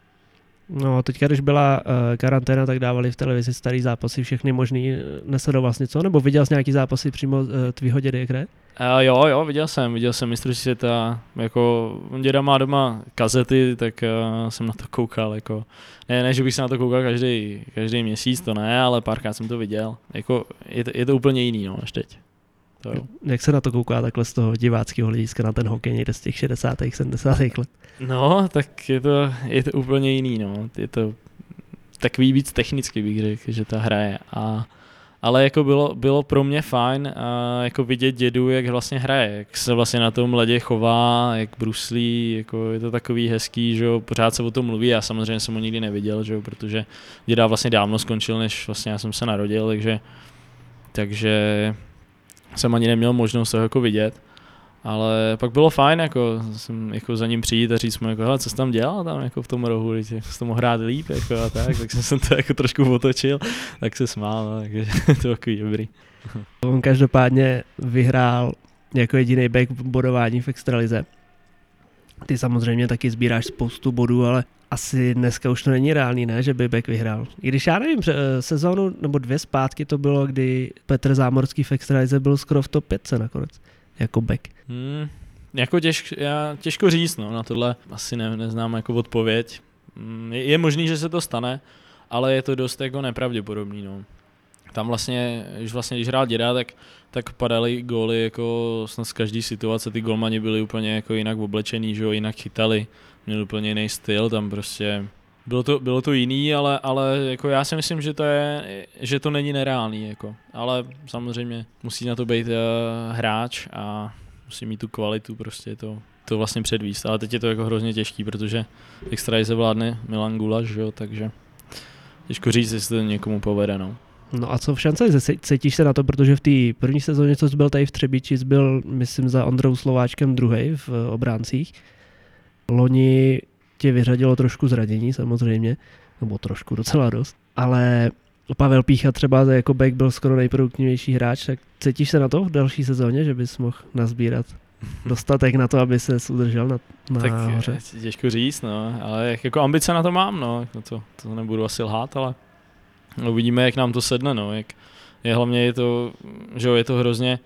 No, teďka, když byla uh, karanténa, tak dávali v televizi starý zápasy, všechny možný. Nesledoval vlastně co? Nebo viděl jsi nějaký zápasy přímo uh, tvýho dědy, kde? Uh, jo, jo, viděl jsem, viděl jsem mistrovství světa, jako děda má doma kazety, tak uh, jsem na to koukal, jako, ne, ne, že bych se na to koukal každý, každý měsíc, to ne, ale párkrát jsem to viděl, jako, je to, je to úplně jiný, no, než teď. To jo. Jak se na to kouká takhle z toho diváckého hlediska na ten hokej někde z těch 60. 70. let? No, tak je to, je to úplně jiný, no. Je to takový víc technicky bych řekl, že ta hra je. A, ale jako bylo, bylo pro mě fajn a jako vidět dědu, jak vlastně hraje, jak se vlastně na tom ledě chová, jak bruslí, jako je to takový hezký, že jo, pořád se o tom mluví, já samozřejmě jsem ho nikdy neviděl, že jo, protože děda vlastně dávno skončil, než vlastně já jsem se narodil, takže, takže jsem ani neměl možnost ho jako vidět. Ale pak bylo fajn, jako, jsem, jako za ním přijít a říct mu, jako, co jsi tam dělal tam jako v tom rohu, teď jsi to mohl hrát líp, jako, a tak, tak jsem to jako trošku otočil, tak se smál, no, takže to bylo takový dobrý. On každopádně vyhrál jako jediný back bodování v extralize. Ty samozřejmě taky sbíráš spoustu bodů, ale asi dneska už to není reálný, ne, že by back vyhrál. I když já nevím, sezónu nebo dvě zpátky to bylo, kdy Petr Zámorský v extralize byl skoro v top 5 nakonec jako back? Hmm, jako těžk, já, těžko říct, no, na tohle asi ne, neznám jako odpověď. Hmm, je, je možný, že se to stane, ale je to dost jako nepravděpodobný, no. Tam vlastně, když vlastně když hrál děda, tak, tak padaly góly jako snad z každé situace, ty golmani byli úplně jako jinak oblečený, že jo, jinak chytali, měli úplně jiný styl, tam prostě bylo to, bylo to jiný, ale, ale jako já si myslím, že to, je, že to není nereálný. Jako. Ale samozřejmě musí na to být uh, hráč a musí mít tu kvalitu prostě to, to vlastně předvíst. Ale teď je to jako hrozně těžký, protože extra vládne Milan Gulaš, takže těžko říct, jestli to někomu povede. No. No a co v šance? Cítíš se na to, protože v té první sezóně, co jsi byl tady v Třebíči, jsi byl, myslím, za Ondrou Slováčkem druhý v obráncích. Loni tě vyřadilo trošku zranění samozřejmě, nebo trošku docela dost, ale Pavel Pícha třeba jako back byl skoro nejproduktivnější hráč, tak cítíš se na to v další sezóně, že bys mohl nazbírat dostatek na to, aby se udržel na, na tak hoře? těžko říct, no, ale jako ambice na to mám, no, no to, to nebudu asi lhát, ale uvidíme, jak nám to sedne, no, jak, je hlavně je to, že jo, je to hrozně,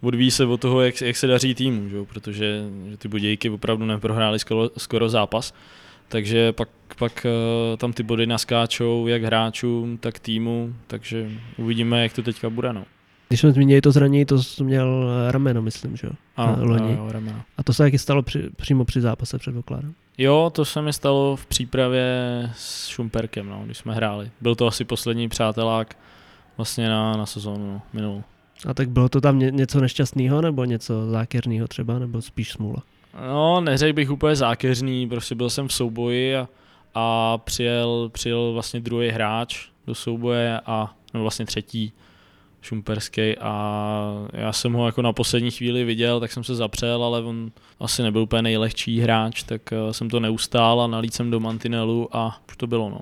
odvíjí se od toho, jak, jak se daří týmu, že? protože že ty Budějky opravdu neprohráli skoro, skoro zápas, takže pak, pak uh, tam ty body naskáčou jak hráčům, tak týmu, takže uvidíme, jak to teďka bude. No. Když jsme zmínili to zranění, to jsi měl eh, rameno, myslím, že jo? Ano, loni. Jo, rameno. A to se taky stalo při, přímo při zápase, předpokládám. Jo, to se mi stalo v přípravě s Šumperkem, no, když jsme hráli. Byl to asi poslední přátelák vlastně na, na sezónu no, minulou. A tak bylo to tam ně, něco nešťastného, nebo něco zákerného třeba, nebo spíš smůla? No, neřekl bych úplně zákeřný, prostě byl jsem v souboji a, a přijel, přijel vlastně druhý hráč do souboje a no vlastně třetí šumperský a já jsem ho jako na poslední chvíli viděl, tak jsem se zapřel, ale on asi nebyl úplně nejlehčí hráč, tak eh, jsem to neustál a nalít jsem do mantinelu a už to bylo no.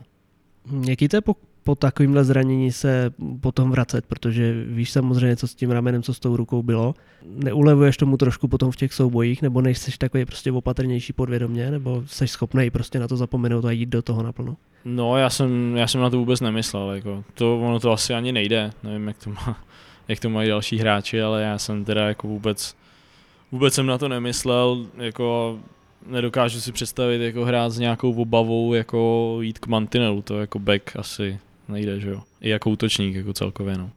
Jaký to je po takovémhle zranění se potom vracet, protože víš samozřejmě, co s tím ramenem, co s tou rukou bylo. Neulevuješ tomu trošku potom v těch soubojích, nebo nejsi takový prostě opatrnější podvědomě, nebo jsi schopný prostě na to zapomenout a jít do toho naplno? No, já jsem, já jsem na to vůbec nemyslel, jako. to, ono to asi ani nejde, nevím, jak to, má, jak to mají další hráči, ale já jsem teda jako vůbec, vůbec jsem na to nemyslel, jako nedokážu si představit jako hrát s nějakou obavou, jako jít k mantinelu, to jako back asi nejde, že jo. I jako útočník, jako celkově, no.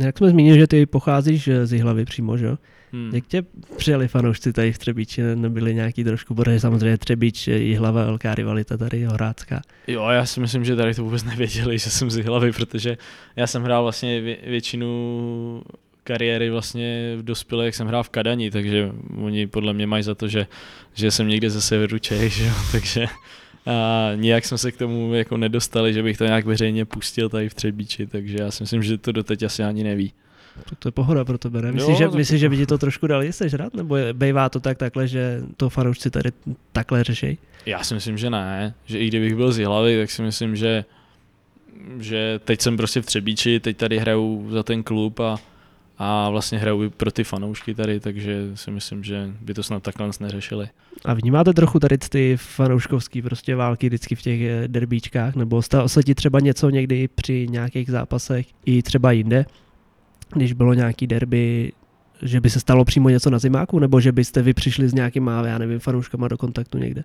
Jak jsme zmínili, že ty pocházíš z Jihlavy přímo, že jo? Hmm. Jak tě přijeli fanoušci tady v Třebíči? Nebyli nějaký trošku, protože samozřejmě Třebíč, Jihlava, velká rivalita tady, Horácká. Jo, já si myslím, že tady to vůbec nevěděli, že jsem z Jihlavy, protože já jsem hrál vlastně vě- většinu kariéry vlastně v dospělých jsem hrál v Kadani, takže oni podle mě mají za to, že, že jsem někde ze severu Čech, že jo? takže a nijak jsme se k tomu jako nedostali, že bych to nějak veřejně pustil tady v Třebíči, takže já si myslím, že to doteď asi ani neví. To, to je pohoda pro tebe, ne? Myslíš, že, myslí, že by ti to trošku dali, jsi rád? Nebo bývá to tak takhle, že to fanoušci tady takhle řeší? Já si myslím, že ne. Že i kdybych byl z hlavy, tak si myslím, že, že teď jsem prostě v Třebíči, teď tady hraju za ten klub a, a vlastně hraju pro ty fanoušky tady, takže si myslím, že by to snad takhle neřešili. A vnímáte trochu tady ty fanouškovský prostě války vždycky v těch eh, derbíčkách, nebo stalo se ti třeba něco někdy při nějakých zápasech i třeba jinde, když bylo nějaký derby, že by se stalo přímo něco na zimáku, nebo že byste vy přišli s nějakýma, já nevím, fanouškama do kontaktu někde?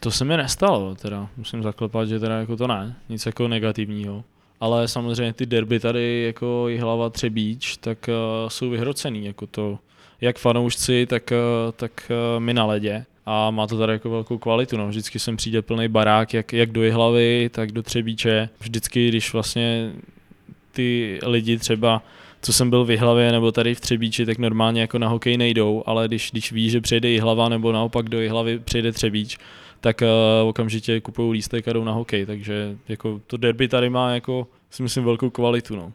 To se mi nestalo, teda. Musím zaklepat, že teda jako to ne, nic jako negativního ale samozřejmě ty derby tady jako hlava Třebíč, tak uh, jsou vyhrocený, jako to jak fanoušci, tak, uh, tak uh, my na ledě a má to tady jako velkou kvalitu. No. Vždycky sem přijde plný barák, jak, jak do Jihlavy, tak do Třebíče. Vždycky, když vlastně ty lidi třeba, co jsem byl v Jihlavě nebo tady v Třebíči, tak normálně jako na hokej nejdou, ale když, když ví, že přijede Jihlava nebo naopak do Jihlavy přijede Třebíč, tak uh, okamžitě kupují lístek a jdou na hokej, takže jako to derby tady má jako si myslím velkou kvalitu. No.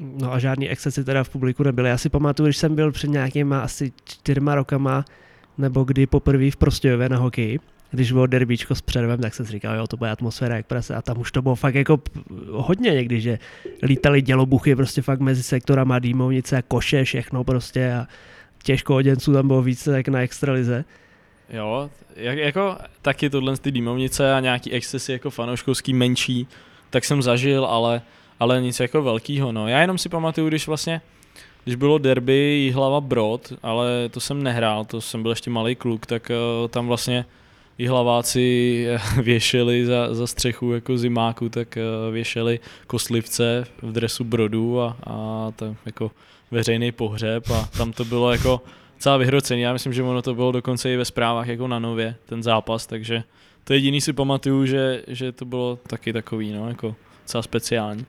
No a žádný excesy teda v publiku nebyly. Já si pamatuju, když jsem byl před nějakýma asi čtyřma rokama, nebo kdy poprvé v Prostějově na hokeji, když bylo derbíčko s předem, tak jsem si říkal, jo, to bude atmosféra jak prase a tam už to bylo fakt jako hodně někdy, že lítali dělobuchy prostě fakt mezi sektorama, dýmovnice, koše, všechno prostě a těžko oděnců tam bylo více jak na extralize. Jo, jak, jako taky tohle ty dýmovnice a nějaký excesy jako fanouškovský menší, tak jsem zažil, ale, ale nic jako velkýho, no. Já jenom si pamatuju, když vlastně, když bylo derby Jihlava Brod, ale to jsem nehrál, to jsem byl ještě malý kluk, tak uh, tam vlastně Jihlaváci věšeli za, za střechu jako zimáku, tak uh, věšeli koslivce v dresu Brodu a, a tam jako veřejný pohřeb a tam to bylo jako celá vyhrocený. Já myslím, že ono to bylo dokonce i ve zprávách jako na nově, ten zápas, takže to jediný si pamatuju, že, že to bylo taky takový, no, jako celá speciální.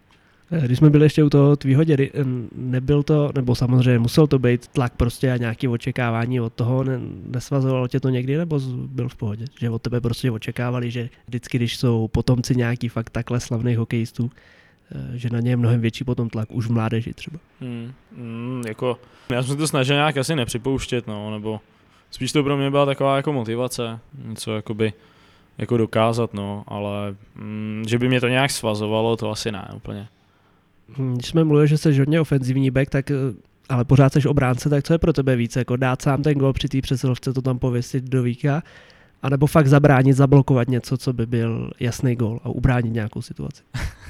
Eh, když jsme byli ještě u toho tvýho dědy, nebyl to, nebo samozřejmě musel to být tlak prostě a nějaké očekávání od toho, ne, nesvazovalo tě to někdy, nebo byl v pohodě? Že od tebe prostě očekávali, že vždycky, když jsou potomci nějaký fakt takhle slavných hokejistů, eh, že na ně je mnohem větší potom tlak už v mládeži třeba. Hmm, hmm, jako, já jsem se to snažil nějak asi nepřipouštět, no, nebo spíš to pro mě byla taková jako motivace, něco jakoby, jako dokázat, no, ale mm, že by mě to nějak svazovalo, to asi ne úplně. Hm, když jsme mluvili, že jsi hodně ofenzivní back, tak eh, ale pořád jsi obránce, tak co je pro tebe více? Jako dát sám ten gol při té přesilovce, to tam pověsit do víka, anebo fakt zabránit, zablokovat něco, co by byl jasný gol a ubránit nějakou situaci?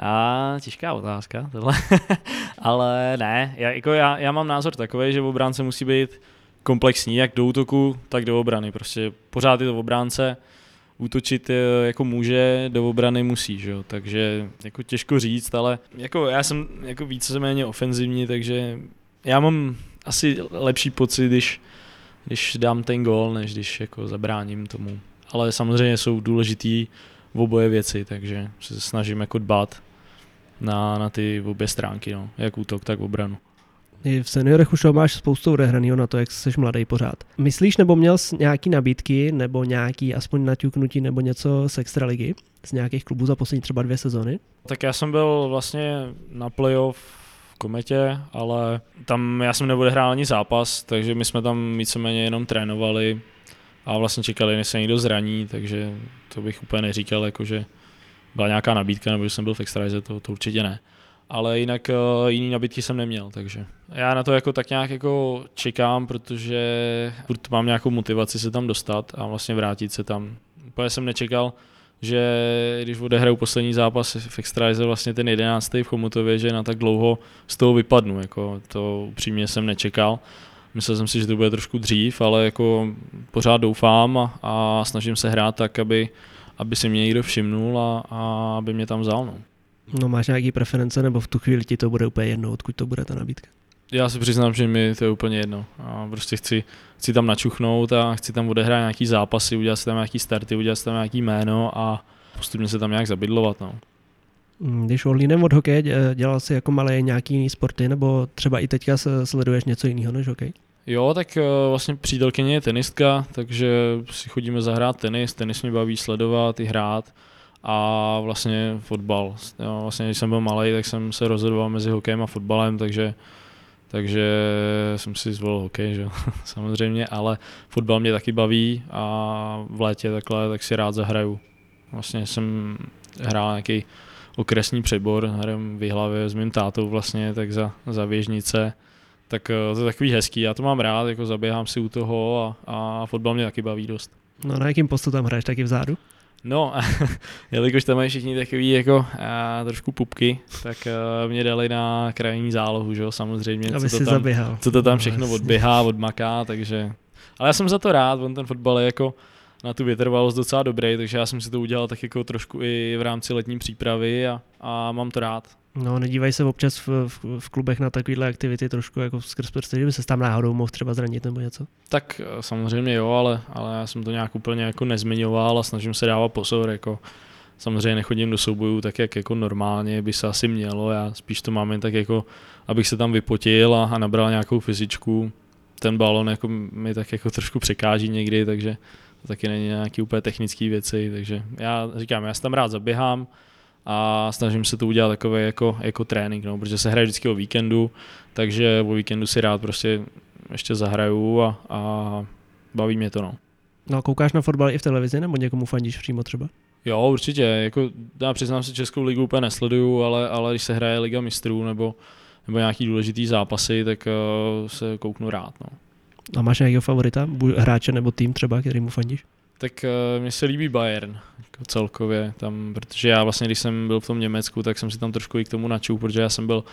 A těžká otázka tohle. ale ne, já, jako já, já mám názor takový, že obránce musí být komplexní, jak do útoku, tak do obrany. Prostě pořád je to v obránce, útočit jako může, do obrany musí, že jo? takže jako těžko říct, ale jako já jsem jako víceméně ofenzivní, takže já mám asi lepší pocit, když, když dám ten gol, než když jako zabráním tomu. Ale samozřejmě jsou důležitý v oboje věci, takže se snažím jako dbát na, na ty obě stránky, no, jak útok, tak obranu. I v seniorech už máš spoustu odehranýho na to, jak jsi mladý pořád. Myslíš, nebo měl jsi nějaký nabídky, nebo nějaký aspoň naťuknutí, nebo něco z extraligy, z nějakých klubů za poslední třeba dvě sezony? Tak já jsem byl vlastně na playoff v Kometě, ale tam já jsem neodehrál ani zápas, takže my jsme tam víceméně jenom trénovali a vlastně čekali, než se někdo zraní, takže to bych úplně neříkal, jako že byla nějaká nabídka, nebo že jsem byl v extralize, to, to určitě ne ale jinak uh, jiný nabídky jsem neměl, takže já na to jako tak nějak jako čekám, protože mám nějakou motivaci se tam dostat a vlastně vrátit se tam. Úplně jsem nečekal, že když odehraju poslední zápas v Extralize, vlastně ten jedenáctý v Chomutově, že na tak dlouho z toho vypadnu, jako to upřímně jsem nečekal. Myslel jsem si, že to bude trošku dřív, ale jako pořád doufám a, a snažím se hrát tak, aby, aby si mě někdo všimnul a, a aby mě tam vzal. No. No máš nějaký preference, nebo v tu chvíli ti to bude úplně jedno, odkud to bude ta nabídka? Já si přiznám, že mi to je úplně jedno. A prostě chci, chci tam načuchnout a chci tam odehrát nějaký zápasy, udělat si tam nějaký starty, udělat si tam nějaký jméno a postupně se tam nějak zabydlovat. No. Mm, když odlínem od hokeje, dělal jsi jako malé nějaký jiný sporty, nebo třeba i teďka sleduješ něco jiného než hokej? Jo, tak eh, vlastně přítelkyně je tenistka, takže si chodíme zahrát tenis, tenis mě baví sledovat i hrát a vlastně fotbal. Jo, vlastně když jsem byl malý, tak jsem se rozhodoval mezi hokejem a fotbalem, takže takže jsem si zvolil hokej, že samozřejmě, ale fotbal mě taky baví a v létě takhle tak si rád zahraju. Vlastně jsem hrál nějaký okresní přebor, hrám v hlavě s mým tátou vlastně, tak za, za věžnice, tak eh, to je takový hezký, já to mám rád, jako zaběhám si u toho a, a fotbal mě taky baví dost. No na jakým postu tam hraješ, taky vzadu? No, jelikož tam mají všichni takový jako a, trošku pupky, tak a, mě dali na krajní zálohu, že jo, samozřejmě. Aby co to tam, zaběhal. Co to tam no, všechno no, odběhá, odmaká, takže... Ale já jsem za to rád, on ten fotbal je jako na tu vytrvalost docela dobrý, takže já jsem si to udělal tak jako trošku i v rámci letní přípravy a, a mám to rád. No, nedívají se občas v, v, v klubech na takovéhle aktivity trošku jako skrz prsty, že by se tam náhodou mohl třeba zranit nebo něco? Tak samozřejmě jo, ale, ale já jsem to nějak úplně jako nezmiňoval a snažím se dávat pozor, jako samozřejmě nechodím do soubojů tak, jak jako normálně by se asi mělo, já spíš to mám jen tak jako, abych se tam vypotil a, a nabral nějakou fyzičku. Ten balon jako mi tak jako trošku překáží někdy, takže to taky není nějaký úplně technické věci, takže já říkám, já se tam rád zaběhám a snažím se to udělat takové jako, jako trénink, no, protože se hraje vždycky o víkendu, takže o víkendu si rád prostě ještě zahraju a, a baví mě to. No. No a koukáš na fotbal i v televizi nebo někomu fandíš přímo třeba? Jo, určitě. Jako, já přiznám se, Českou ligu úplně nesleduju, ale, ale když se hraje Liga mistrů nebo, nebo nějaký důležitý zápasy, tak uh, se kouknu rád. No. A máš nějakého favorita? Buď hráče nebo tým třeba, který mu fandíš? Tak uh, mně se líbí Bayern jako celkově, tam, protože já vlastně, když jsem byl v tom Německu, tak jsem si tam trošku i k tomu načul, protože já jsem byl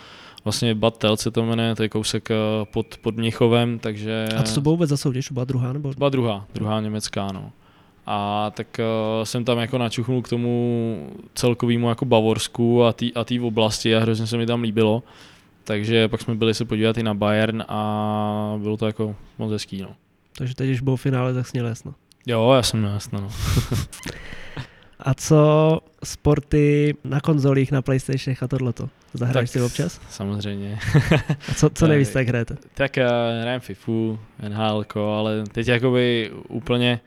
vlastně Bad Telce to jmenuje, to je kousek uh, pod, pod Mnichovem, takže... A co to bylo vůbec za soutěž? Byla druhá nebo? Byla druhá, druhá německá, no. A tak uh, jsem tam jako načuchnul k tomu celkovému jako Bavorsku a té a tý oblasti a hrozně se mi tam líbilo. Takže pak jsme byli se podívat i na Bayern a bylo to jako moc hezký, no. Takže teď, když bylo v finále, tak sněl jasno. Jo, já jsem jasno, no. a co sporty na konzolích, na Playstationech a tohleto? Zahráš si občas? Samozřejmě. a co, co nejvíc tak hrajete? Tak já hrajem FIFU, NHL, ale teď jakoby úplně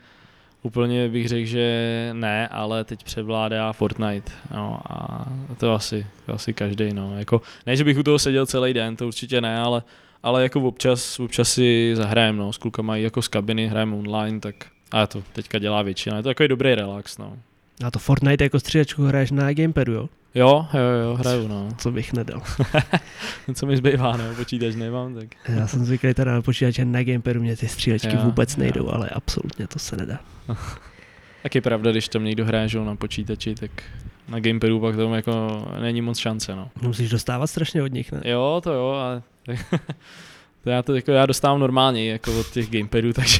Úplně bych řekl, že ne, ale teď převládá Fortnite. No, a to asi, to asi každý. No. Jako, ne, že bych u toho seděl celý den, to určitě ne, ale, ale jako občas, občas si zahrajem no, s klukama jako z kabiny, hrajeme online, tak a to teďka dělá většina. Je to takový dobrý relax. No. A to Fortnite jako střílečku hraješ na gamepadu, jo? Jo, jo, jo, hraju, no. Co bych nedal. Co mi zbývá, no, počítač nemám, tak. Já jsem zvyklý teda na počítače na gamepadu, mě ty střílečky jo, vůbec nejdou, jo. ale absolutně to se nedá. tak je pravda, když tam někdo hraje na počítači, tak na gamepadu pak tomu jako není moc šance, no. Musíš dostávat strašně od nich, ne? Jo, to jo, ale to já to jako já dostávám normálně jako od těch gamepadů, takže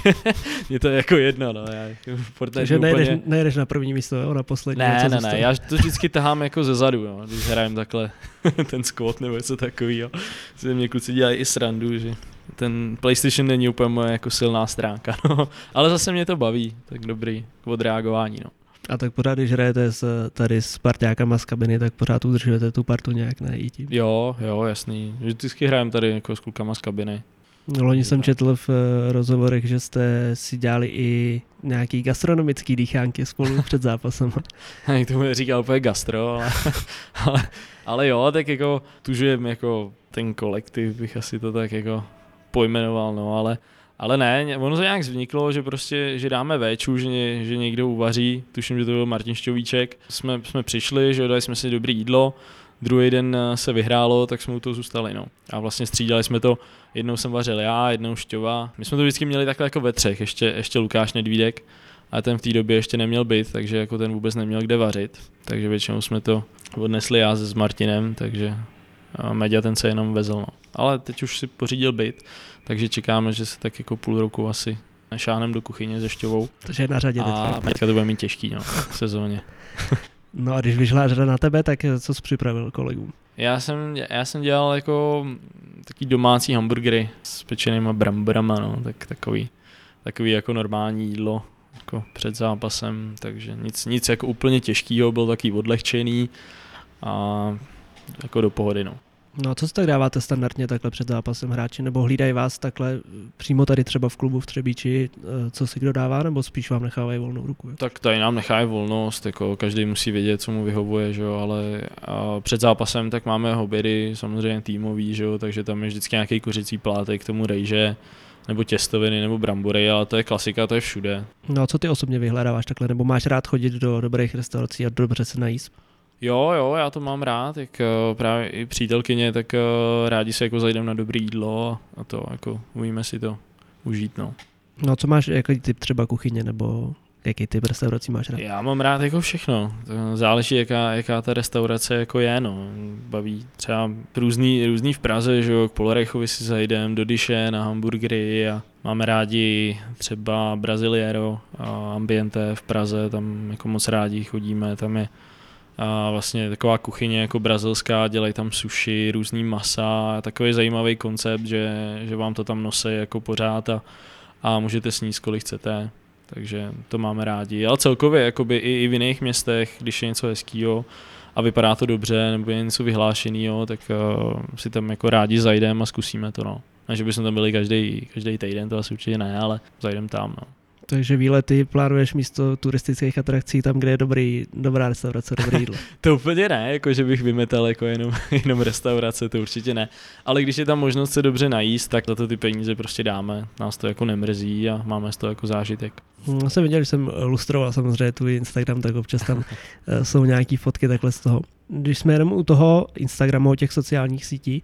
mě to je jako jedno, no. Já jako takže úplně... nejdeš, nejdeš, na první místo, jo, na poslední. Ne, ne, ne, já to vždycky tahám jako ze zadu, jo, když hrajem takhle ten squat nebo něco takového. Si mě kluci dělají i srandu, že ten PlayStation není úplně moje jako silná stránka, no. Ale zase mě to baví, tak dobrý odreagování, no. A tak pořád, když hrajete s, tady s partiákama z kabiny, tak pořád udržujete tu partu nějak na tím. Jo, jo, jasný. Vždycky hrajeme tady jako s klukama z kabiny. No, loni jsem četl v uh, rozhovorech, že jste si dělali i nějaký gastronomický dýchánky spolu před zápasem. Já tomu říkal úplně gastro, ale, ale, ale jo, tak jako tužujem jako ten kolektiv, bych asi to tak jako pojmenoval, no, ale ale ne, ono to nějak vzniklo, že prostě, že dáme véču, že, že někdo uvaří, tuším, že to byl Martin Šťovíček, jsme, jsme přišli, že dali jsme si dobré jídlo, druhý den eh, se vyhrálo, tak jsme u toho zůstali, no. A vlastně střídali jsme to, jednou jsem vařil já, jednou Šťova. My jsme to vždycky měli takhle jako ve třech, ještě, ještě Lukáš Nedvídek, a ten v té době ještě neměl byt, takže jako ten vůbec neměl kde vařit, takže většinou jsme to odnesli já s Martinem, takže Media ten se jenom vezl, no. Ale teď už si pořídil byt, takže čekáme, že se tak jako půl roku asi nešáhnem do kuchyně se šťovou. Takže je na řadě A teďka to bude mít těžký, no, v sezóně. no a když vyšla řada na tebe, tak co jsi připravil kolegům? Já jsem, já jsem dělal jako taký domácí hamburgery s pečenýma bramborama, no, tak takový, takový jako normální jídlo jako před zápasem, takže nic, nic jako úplně těžkého, byl taký odlehčený a jako do pohody, no. No a co si tak dáváte standardně takhle před zápasem hráči, nebo hlídají vás takhle přímo tady třeba v klubu v Třebíči, eh, co si kdo dává, nebo spíš vám nechávají volnou ruku? Tak tady nám nechají volnost, jako každý musí vědět, co mu vyhovuje, že jo, ale před zápasem tak máme obědy, samozřejmě týmový, že jo, takže tam je vždycky nějaký kuřecí plátek k tomu rejže, nebo těstoviny, nebo brambory, ale to je klasika, to je všude. No a co ty osobně vyhledáváš takhle, nebo máš rád chodit do dobrých restaurací a dobře se najíst? Jo, jo, já to mám rád, jak uh, právě i přítelkyně, tak uh, rádi se jako zajdem na dobré jídlo a to jako umíme si to užít, no. No co máš, jaký typ třeba kuchyně, nebo jaký typ restaurací máš rád? Já mám rád jako všechno, to záleží jaká, jaká ta restaurace jako je, no. Baví třeba různý, různý v Praze, že jo, k Polorechovi si zajdem, do Dyše na hamburgery a máme rádi třeba Braziliero a Ambiente v Praze, tam jako moc rádi chodíme, tam je a vlastně taková kuchyně jako brazilská, dělají tam sushi, různý masa, takový zajímavý koncept, že, že vám to tam nosí jako pořád a, a můžete sníst kolik chcete. takže to máme rádi. Ale celkově jakoby i, i v jiných městech, když je něco hezkýho a vypadá to dobře, nebo je něco vyhlášeného, tak uh, si tam jako rádi zajdeme a zkusíme to. No. Ne, že bychom tam byli každý, každý týden, to asi určitě ne, ale zajdem tam. No. Takže výlety plánuješ místo turistických atrakcí tam, kde je dobrý, dobrá restaurace, dobré jídlo. to úplně ne, jako že bych vymetal jako jenom, jenom restaurace, to určitě ne. Ale když je tam možnost se dobře najíst, tak za to ty peníze prostě dáme. Nás to jako nemrzí a máme z toho jako zážitek. Já hm, jsem viděl, že jsem lustroval samozřejmě tu Instagram, tak občas tam eh, jsou nějaký fotky takhle z toho. Když jsme jenom u toho Instagramu, těch sociálních sítí,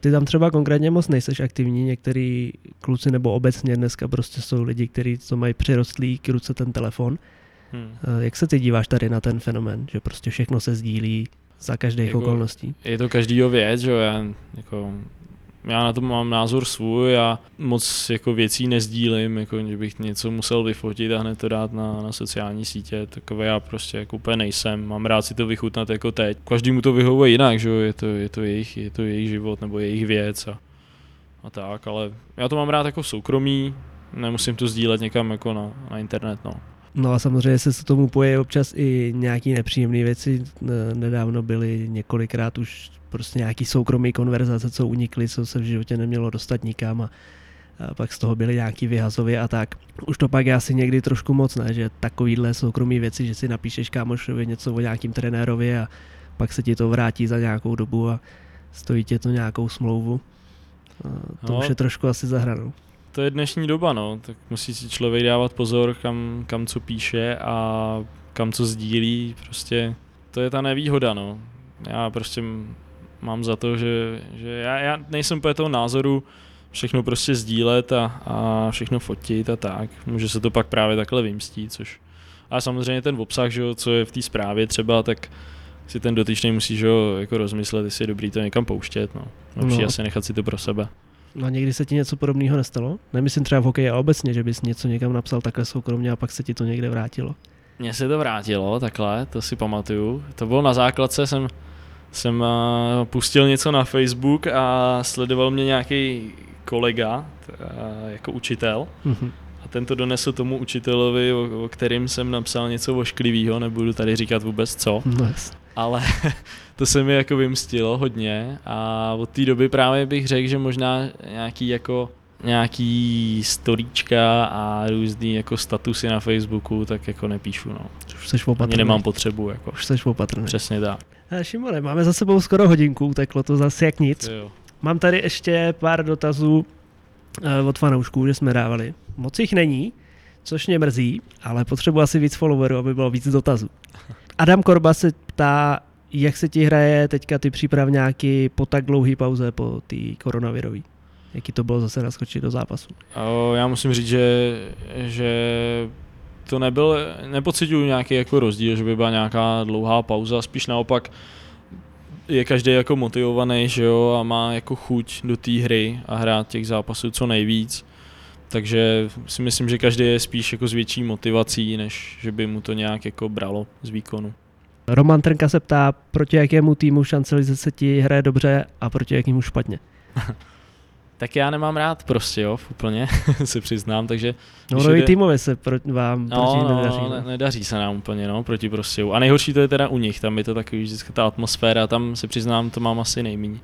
ty tam třeba konkrétně moc nejseš aktivní, některý kluci nebo obecně dneska prostě jsou lidi, kteří to mají přirostlý k ruce ten telefon. Hmm. Eh, jak se ty díváš tady na ten fenomén, že prostě všechno se sdílí za každých jako, okolností? Je to každýho věc, že já jako já na to mám názor svůj a moc jako věcí nezdílím, jako že bych něco musel vyfotit a hned to dát na, na sociální sítě, takové já prostě jako úplně nejsem, mám rád si to vychutnat jako teď. Každý mu to vyhovuje jinak, že je to, je to, jejich, je to jejich život nebo jejich věc a, a tak, ale já to mám rád jako soukromí, nemusím to sdílet někam jako na, na internet, no. No a samozřejmě se s tomu poje občas i nějaký nepříjemné věci. Nedávno byly několikrát už prostě nějaký soukromý konverzace, co unikly, co se v životě nemělo dostat nikam a, a pak z toho byly nějaký vyhazově a tak. Už to pak je asi někdy trošku moc, ne? že takovýhle soukromý věci, že si napíšeš kámošovi něco o nějakým trenérovi a pak se ti to vrátí za nějakou dobu a stojí tě to nějakou smlouvu. A to no, už je trošku asi zahranou. To je dnešní doba, no, tak musí si člověk dávat pozor, kam, kam co píše a kam co sdílí, prostě to je ta nevýhoda, no. Já prostě mám za to, že, že já, já nejsem úplně toho názoru všechno prostě sdílet a, a všechno fotit a tak. Může se to pak právě takhle vymstít, což... A samozřejmě ten obsah, že, co je v té zprávě třeba, tak si ten dotyčný musí že, jako rozmyslet, jestli je dobrý to někam pouštět. No. Lepší no. asi nechat si to pro sebe. No a někdy se ti něco podobného nestalo? Nemyslím třeba v hokeji a obecně, že bys něco někam napsal takhle soukromně a pak se ti to někde vrátilo. Mně se to vrátilo takhle, to si pamatuju. To bylo na základce, jsem jsem uh, pustil něco na Facebook a sledoval mě nějaký kolega uh, jako učitel. Mm-hmm. A ten to donesl tomu učitelovi, o, o kterým jsem napsal něco ošklivého, nebudu tady říkat vůbec co. Nice. Ale to se mi jako vymstilo hodně a od té doby právě bych řekl, že možná nějaký jako nějaký storíčka a různý jako statusy na Facebooku, tak jako nepíšu, no. Už seš opatrný. Ani nemám potřebu, jako. Už seš opatrný. Přesně tak. Šimone, máme za sebou skoro hodinku, teklo to zase jak nic. Jo. Mám tady ještě pár dotazů uh, od fanoušků, že jsme dávali. Moc jich není, což mě mrzí, ale potřebuji asi víc followerů, aby bylo víc dotazů. Adam Korba se ptá, jak se ti hraje teďka ty přípravňáky po tak dlouhé pauze po té koronavirové? Jaký to bylo zase naskočit do zápasu? Já musím říct, že, že to nebyl, nepocituju nějaký jako rozdíl, že by byla nějaká dlouhá pauza, spíš naopak je každý jako motivovaný, že jo, a má jako chuť do té hry a hrát těch zápasů co nejvíc. Takže si myslím, že každý je spíš jako s větší motivací, než že by mu to nějak jako bralo z výkonu. Roman Trnka se ptá, proti jakému týmu šancelize se ti hraje dobře a proti jakému špatně. tak já nemám rád prostě, jo, úplně se přiznám, takže... No, no jde... týmově se pro, vám no, proti no, nedaří. No, ne, nedaří se nám úplně, no, proti prostě. A nejhorší to je teda u nich, tam je to takový vždycky ta atmosféra, tam se přiznám, to mám asi nejméně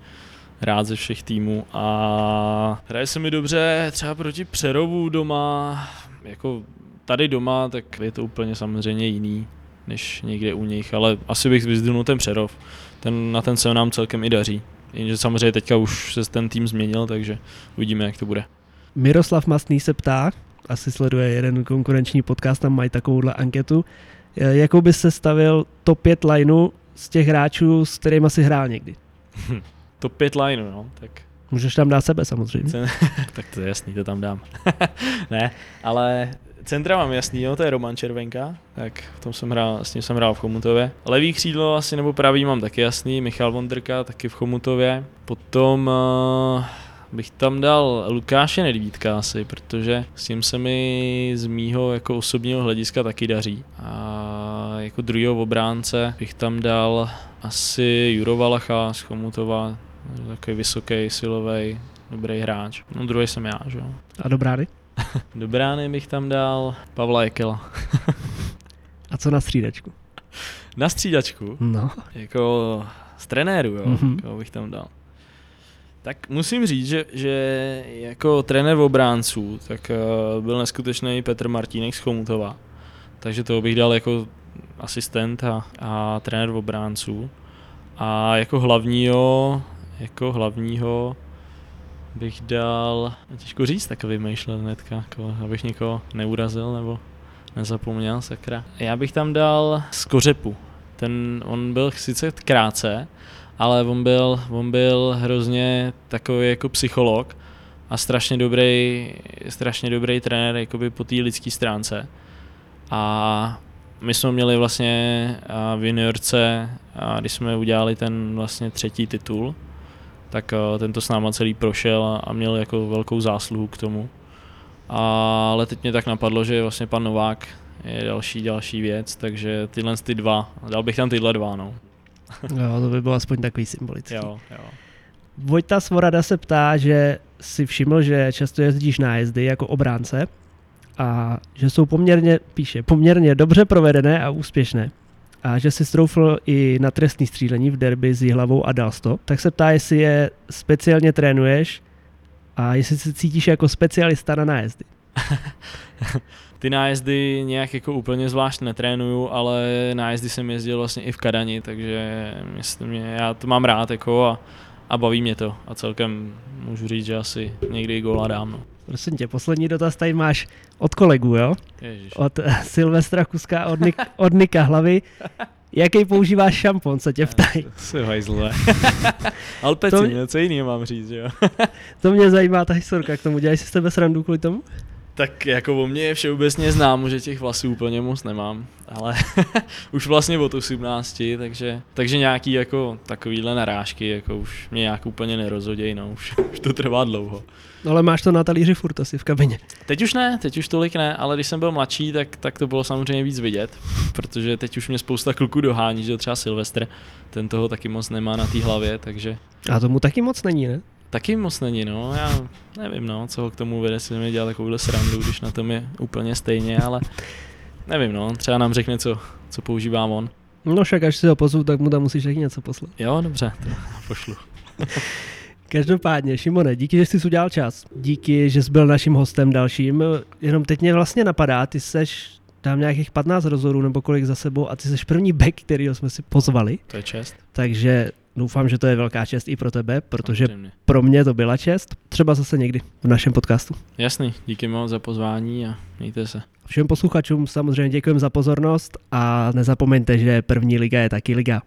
rád ze všech týmů a hraje se mi dobře třeba proti Přerovu doma, jako tady doma, tak je to úplně samozřejmě jiný než někde u nich, ale asi bych vyzdvihnul ten Přerov, ten, na ten se nám celkem i daří. Jenže samozřejmě teďka už se ten tým změnil, takže uvidíme, jak to bude. Miroslav Mastný se ptá, asi sleduje jeden konkurenční podcast, tam mají takovouhle anketu, jakou by se stavil top 5 lineu z těch hráčů, s kterými si hrál někdy? top 5 lineu, no, tak Můžeš tam dát sebe samozřejmě. tak to je jasný, to tam dám. ne, ale Centra mám jasný, jo, to je Roman Červenka, tak v tom jsem hrál, s ním jsem hrál v Chomutově. Levý křídlo asi nebo pravý mám taky jasný, Michal Vondrka taky v Chomutově. Potom uh, bych tam dal Lukáše Nedvídka asi, protože s tím se mi z mýho jako osobního hlediska taky daří. A jako druhého obránce bych tam dal asi Juro Valacha z Chomutova, takový vysoký, silový, dobrý hráč. No druhý jsem já, že jo. A dobrády? Do brány bych tam dal Pavla Jekela. A co na střídačku? Na střídačku, No, jako z trenéru, jo, Mhm. koho bych tam dal. Tak musím říct, že, že jako trenér obránců, tak uh, byl neskutečný Petr Martínek z Chomutova. Takže toho bych dal jako asistent a, a trenér obránců. A jako hlavního, jako hlavního bych dal, těžko říct, tak vymýšlel hnedka, jako, abych někoho neurazil nebo nezapomněl, sakra. Já bych tam dal z Kořepu. Ten, on byl sice krátce, ale on byl, on byl hrozně takový jako psycholog a strašně dobrý, strašně dobrý trenér jakoby po té lidské stránce. A my jsme měli vlastně v juniorce, a když jsme udělali ten vlastně třetí titul, tak a, tento s náma celý prošel a, měl jako velkou zásluhu k tomu. A, ale teď mě tak napadlo, že vlastně pan Novák je další, další věc, takže tyhle ty dva, dal bych tam tyhle dva, no. jo, to by bylo aspoň takový symbolický. Jo, jo. Vojta Svorada se ptá, že si všiml, že často jezdíš na jezdy jako obránce a že jsou poměrně, píše, poměrně dobře provedené a úspěšné. A že si stroufl i na trestní střílení v derby s Jihlavou a dal to. Tak se ptá, jestli je speciálně trénuješ a jestli se cítíš jako specialista na nájezdy. Ty nájezdy nějak jako úplně zvlášť netrénuju, ale nájezdy jsem jezdil vlastně i v Kadani, takže myslím, já to mám rád jako a, a baví mě to a celkem můžu říct, že asi někdy i góla dám. No. Prosím tě, poslední dotaz tady máš od kolegů, jo? Ježiš. Od Silvestra Kuska, od, Nik, od Nika Hlavy. Jaký používáš šampon, se tě ptají? Jsi hajzle. Alpeci, To- to... něco jiného mám říct, jo. To mě zajímá ta historka k tomu. Dělají si z tebe srandu kvůli tomu? Tak jako o mě je všeobecně známo, že těch vlasů úplně moc nemám, ale už vlastně od 18, takže, takže nějaký jako takovýhle narážky jako už mě nějak úplně nerozhoděj, no už, už to trvá dlouho. No ale máš to na talíři furt asi v kabině. Teď už ne, teď už tolik ne, ale když jsem byl mladší, tak, tak to bylo samozřejmě víc vidět, protože teď už mě spousta kluků dohání, že třeba Silvestr, ten toho taky moc nemá na té hlavě, takže A tomu taky moc není, ne? Taky moc není, no, já nevím, no, co ho k tomu vede, si mi dělat takovouhle srandu, když na tom je úplně stejně, ale nevím, no, třeba nám řekne, co, co používá on. No však až si ho pozvu, tak mu tam musíš taky něco poslat. Jo, dobře, to pošlu. Každopádně, Šimone, díky, že jsi udělal čas. Díky, že jsi byl naším hostem dalším. Jenom teď mě vlastně napadá, ty seš tam nějakých 15 rozhovorů nebo kolik za sebou a ty seš první back, kterýho jsme si pozvali. To je čest. Takže doufám, že to je velká čest i pro tebe, protože Samozřejmě. pro mě to byla čest. Třeba zase někdy v našem podcastu. Jasný, díky moc za pozvání a mějte se. Všem posluchačům samozřejmě děkujeme za pozornost a nezapomeňte, že první liga je taky liga.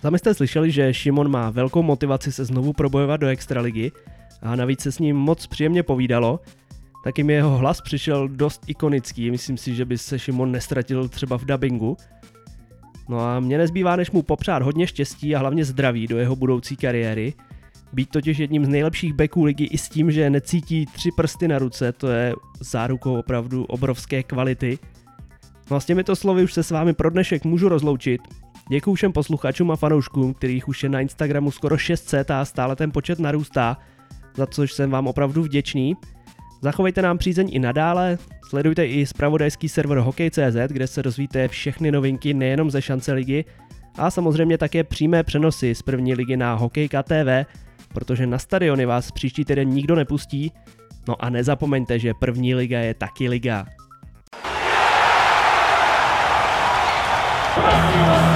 Sami jste slyšeli, že Šimon má velkou motivaci se znovu probojovat do extraligy a navíc se s ním moc příjemně povídalo. Taky mi jeho hlas přišel dost ikonický, myslím si, že by se Šimon nestratil třeba v dubbingu. No a mě nezbývá, než mu popřát hodně štěstí a hlavně zdraví do jeho budoucí kariéry. Být totiž jedním z nejlepších backů ligy i s tím, že necítí tři prsty na ruce, to je zárukou opravdu obrovské kvality. No a s těmito slovy už se s vámi pro dnešek můžu rozloučit. Děkuji všem posluchačům a fanouškům, kterých už je na Instagramu skoro 600 a stále ten počet narůstá, za což jsem vám opravdu vděčný. Zachovejte nám přízeň i nadále, sledujte i spravodajský server Hokej.cz, kde se dozvíte všechny novinky nejenom ze šance ligy, a samozřejmě také přímé přenosy z první ligy na Hokejka TV, protože na stadiony vás příští týden nikdo nepustí. No a nezapomeňte, že první liga je taky liga. Thank.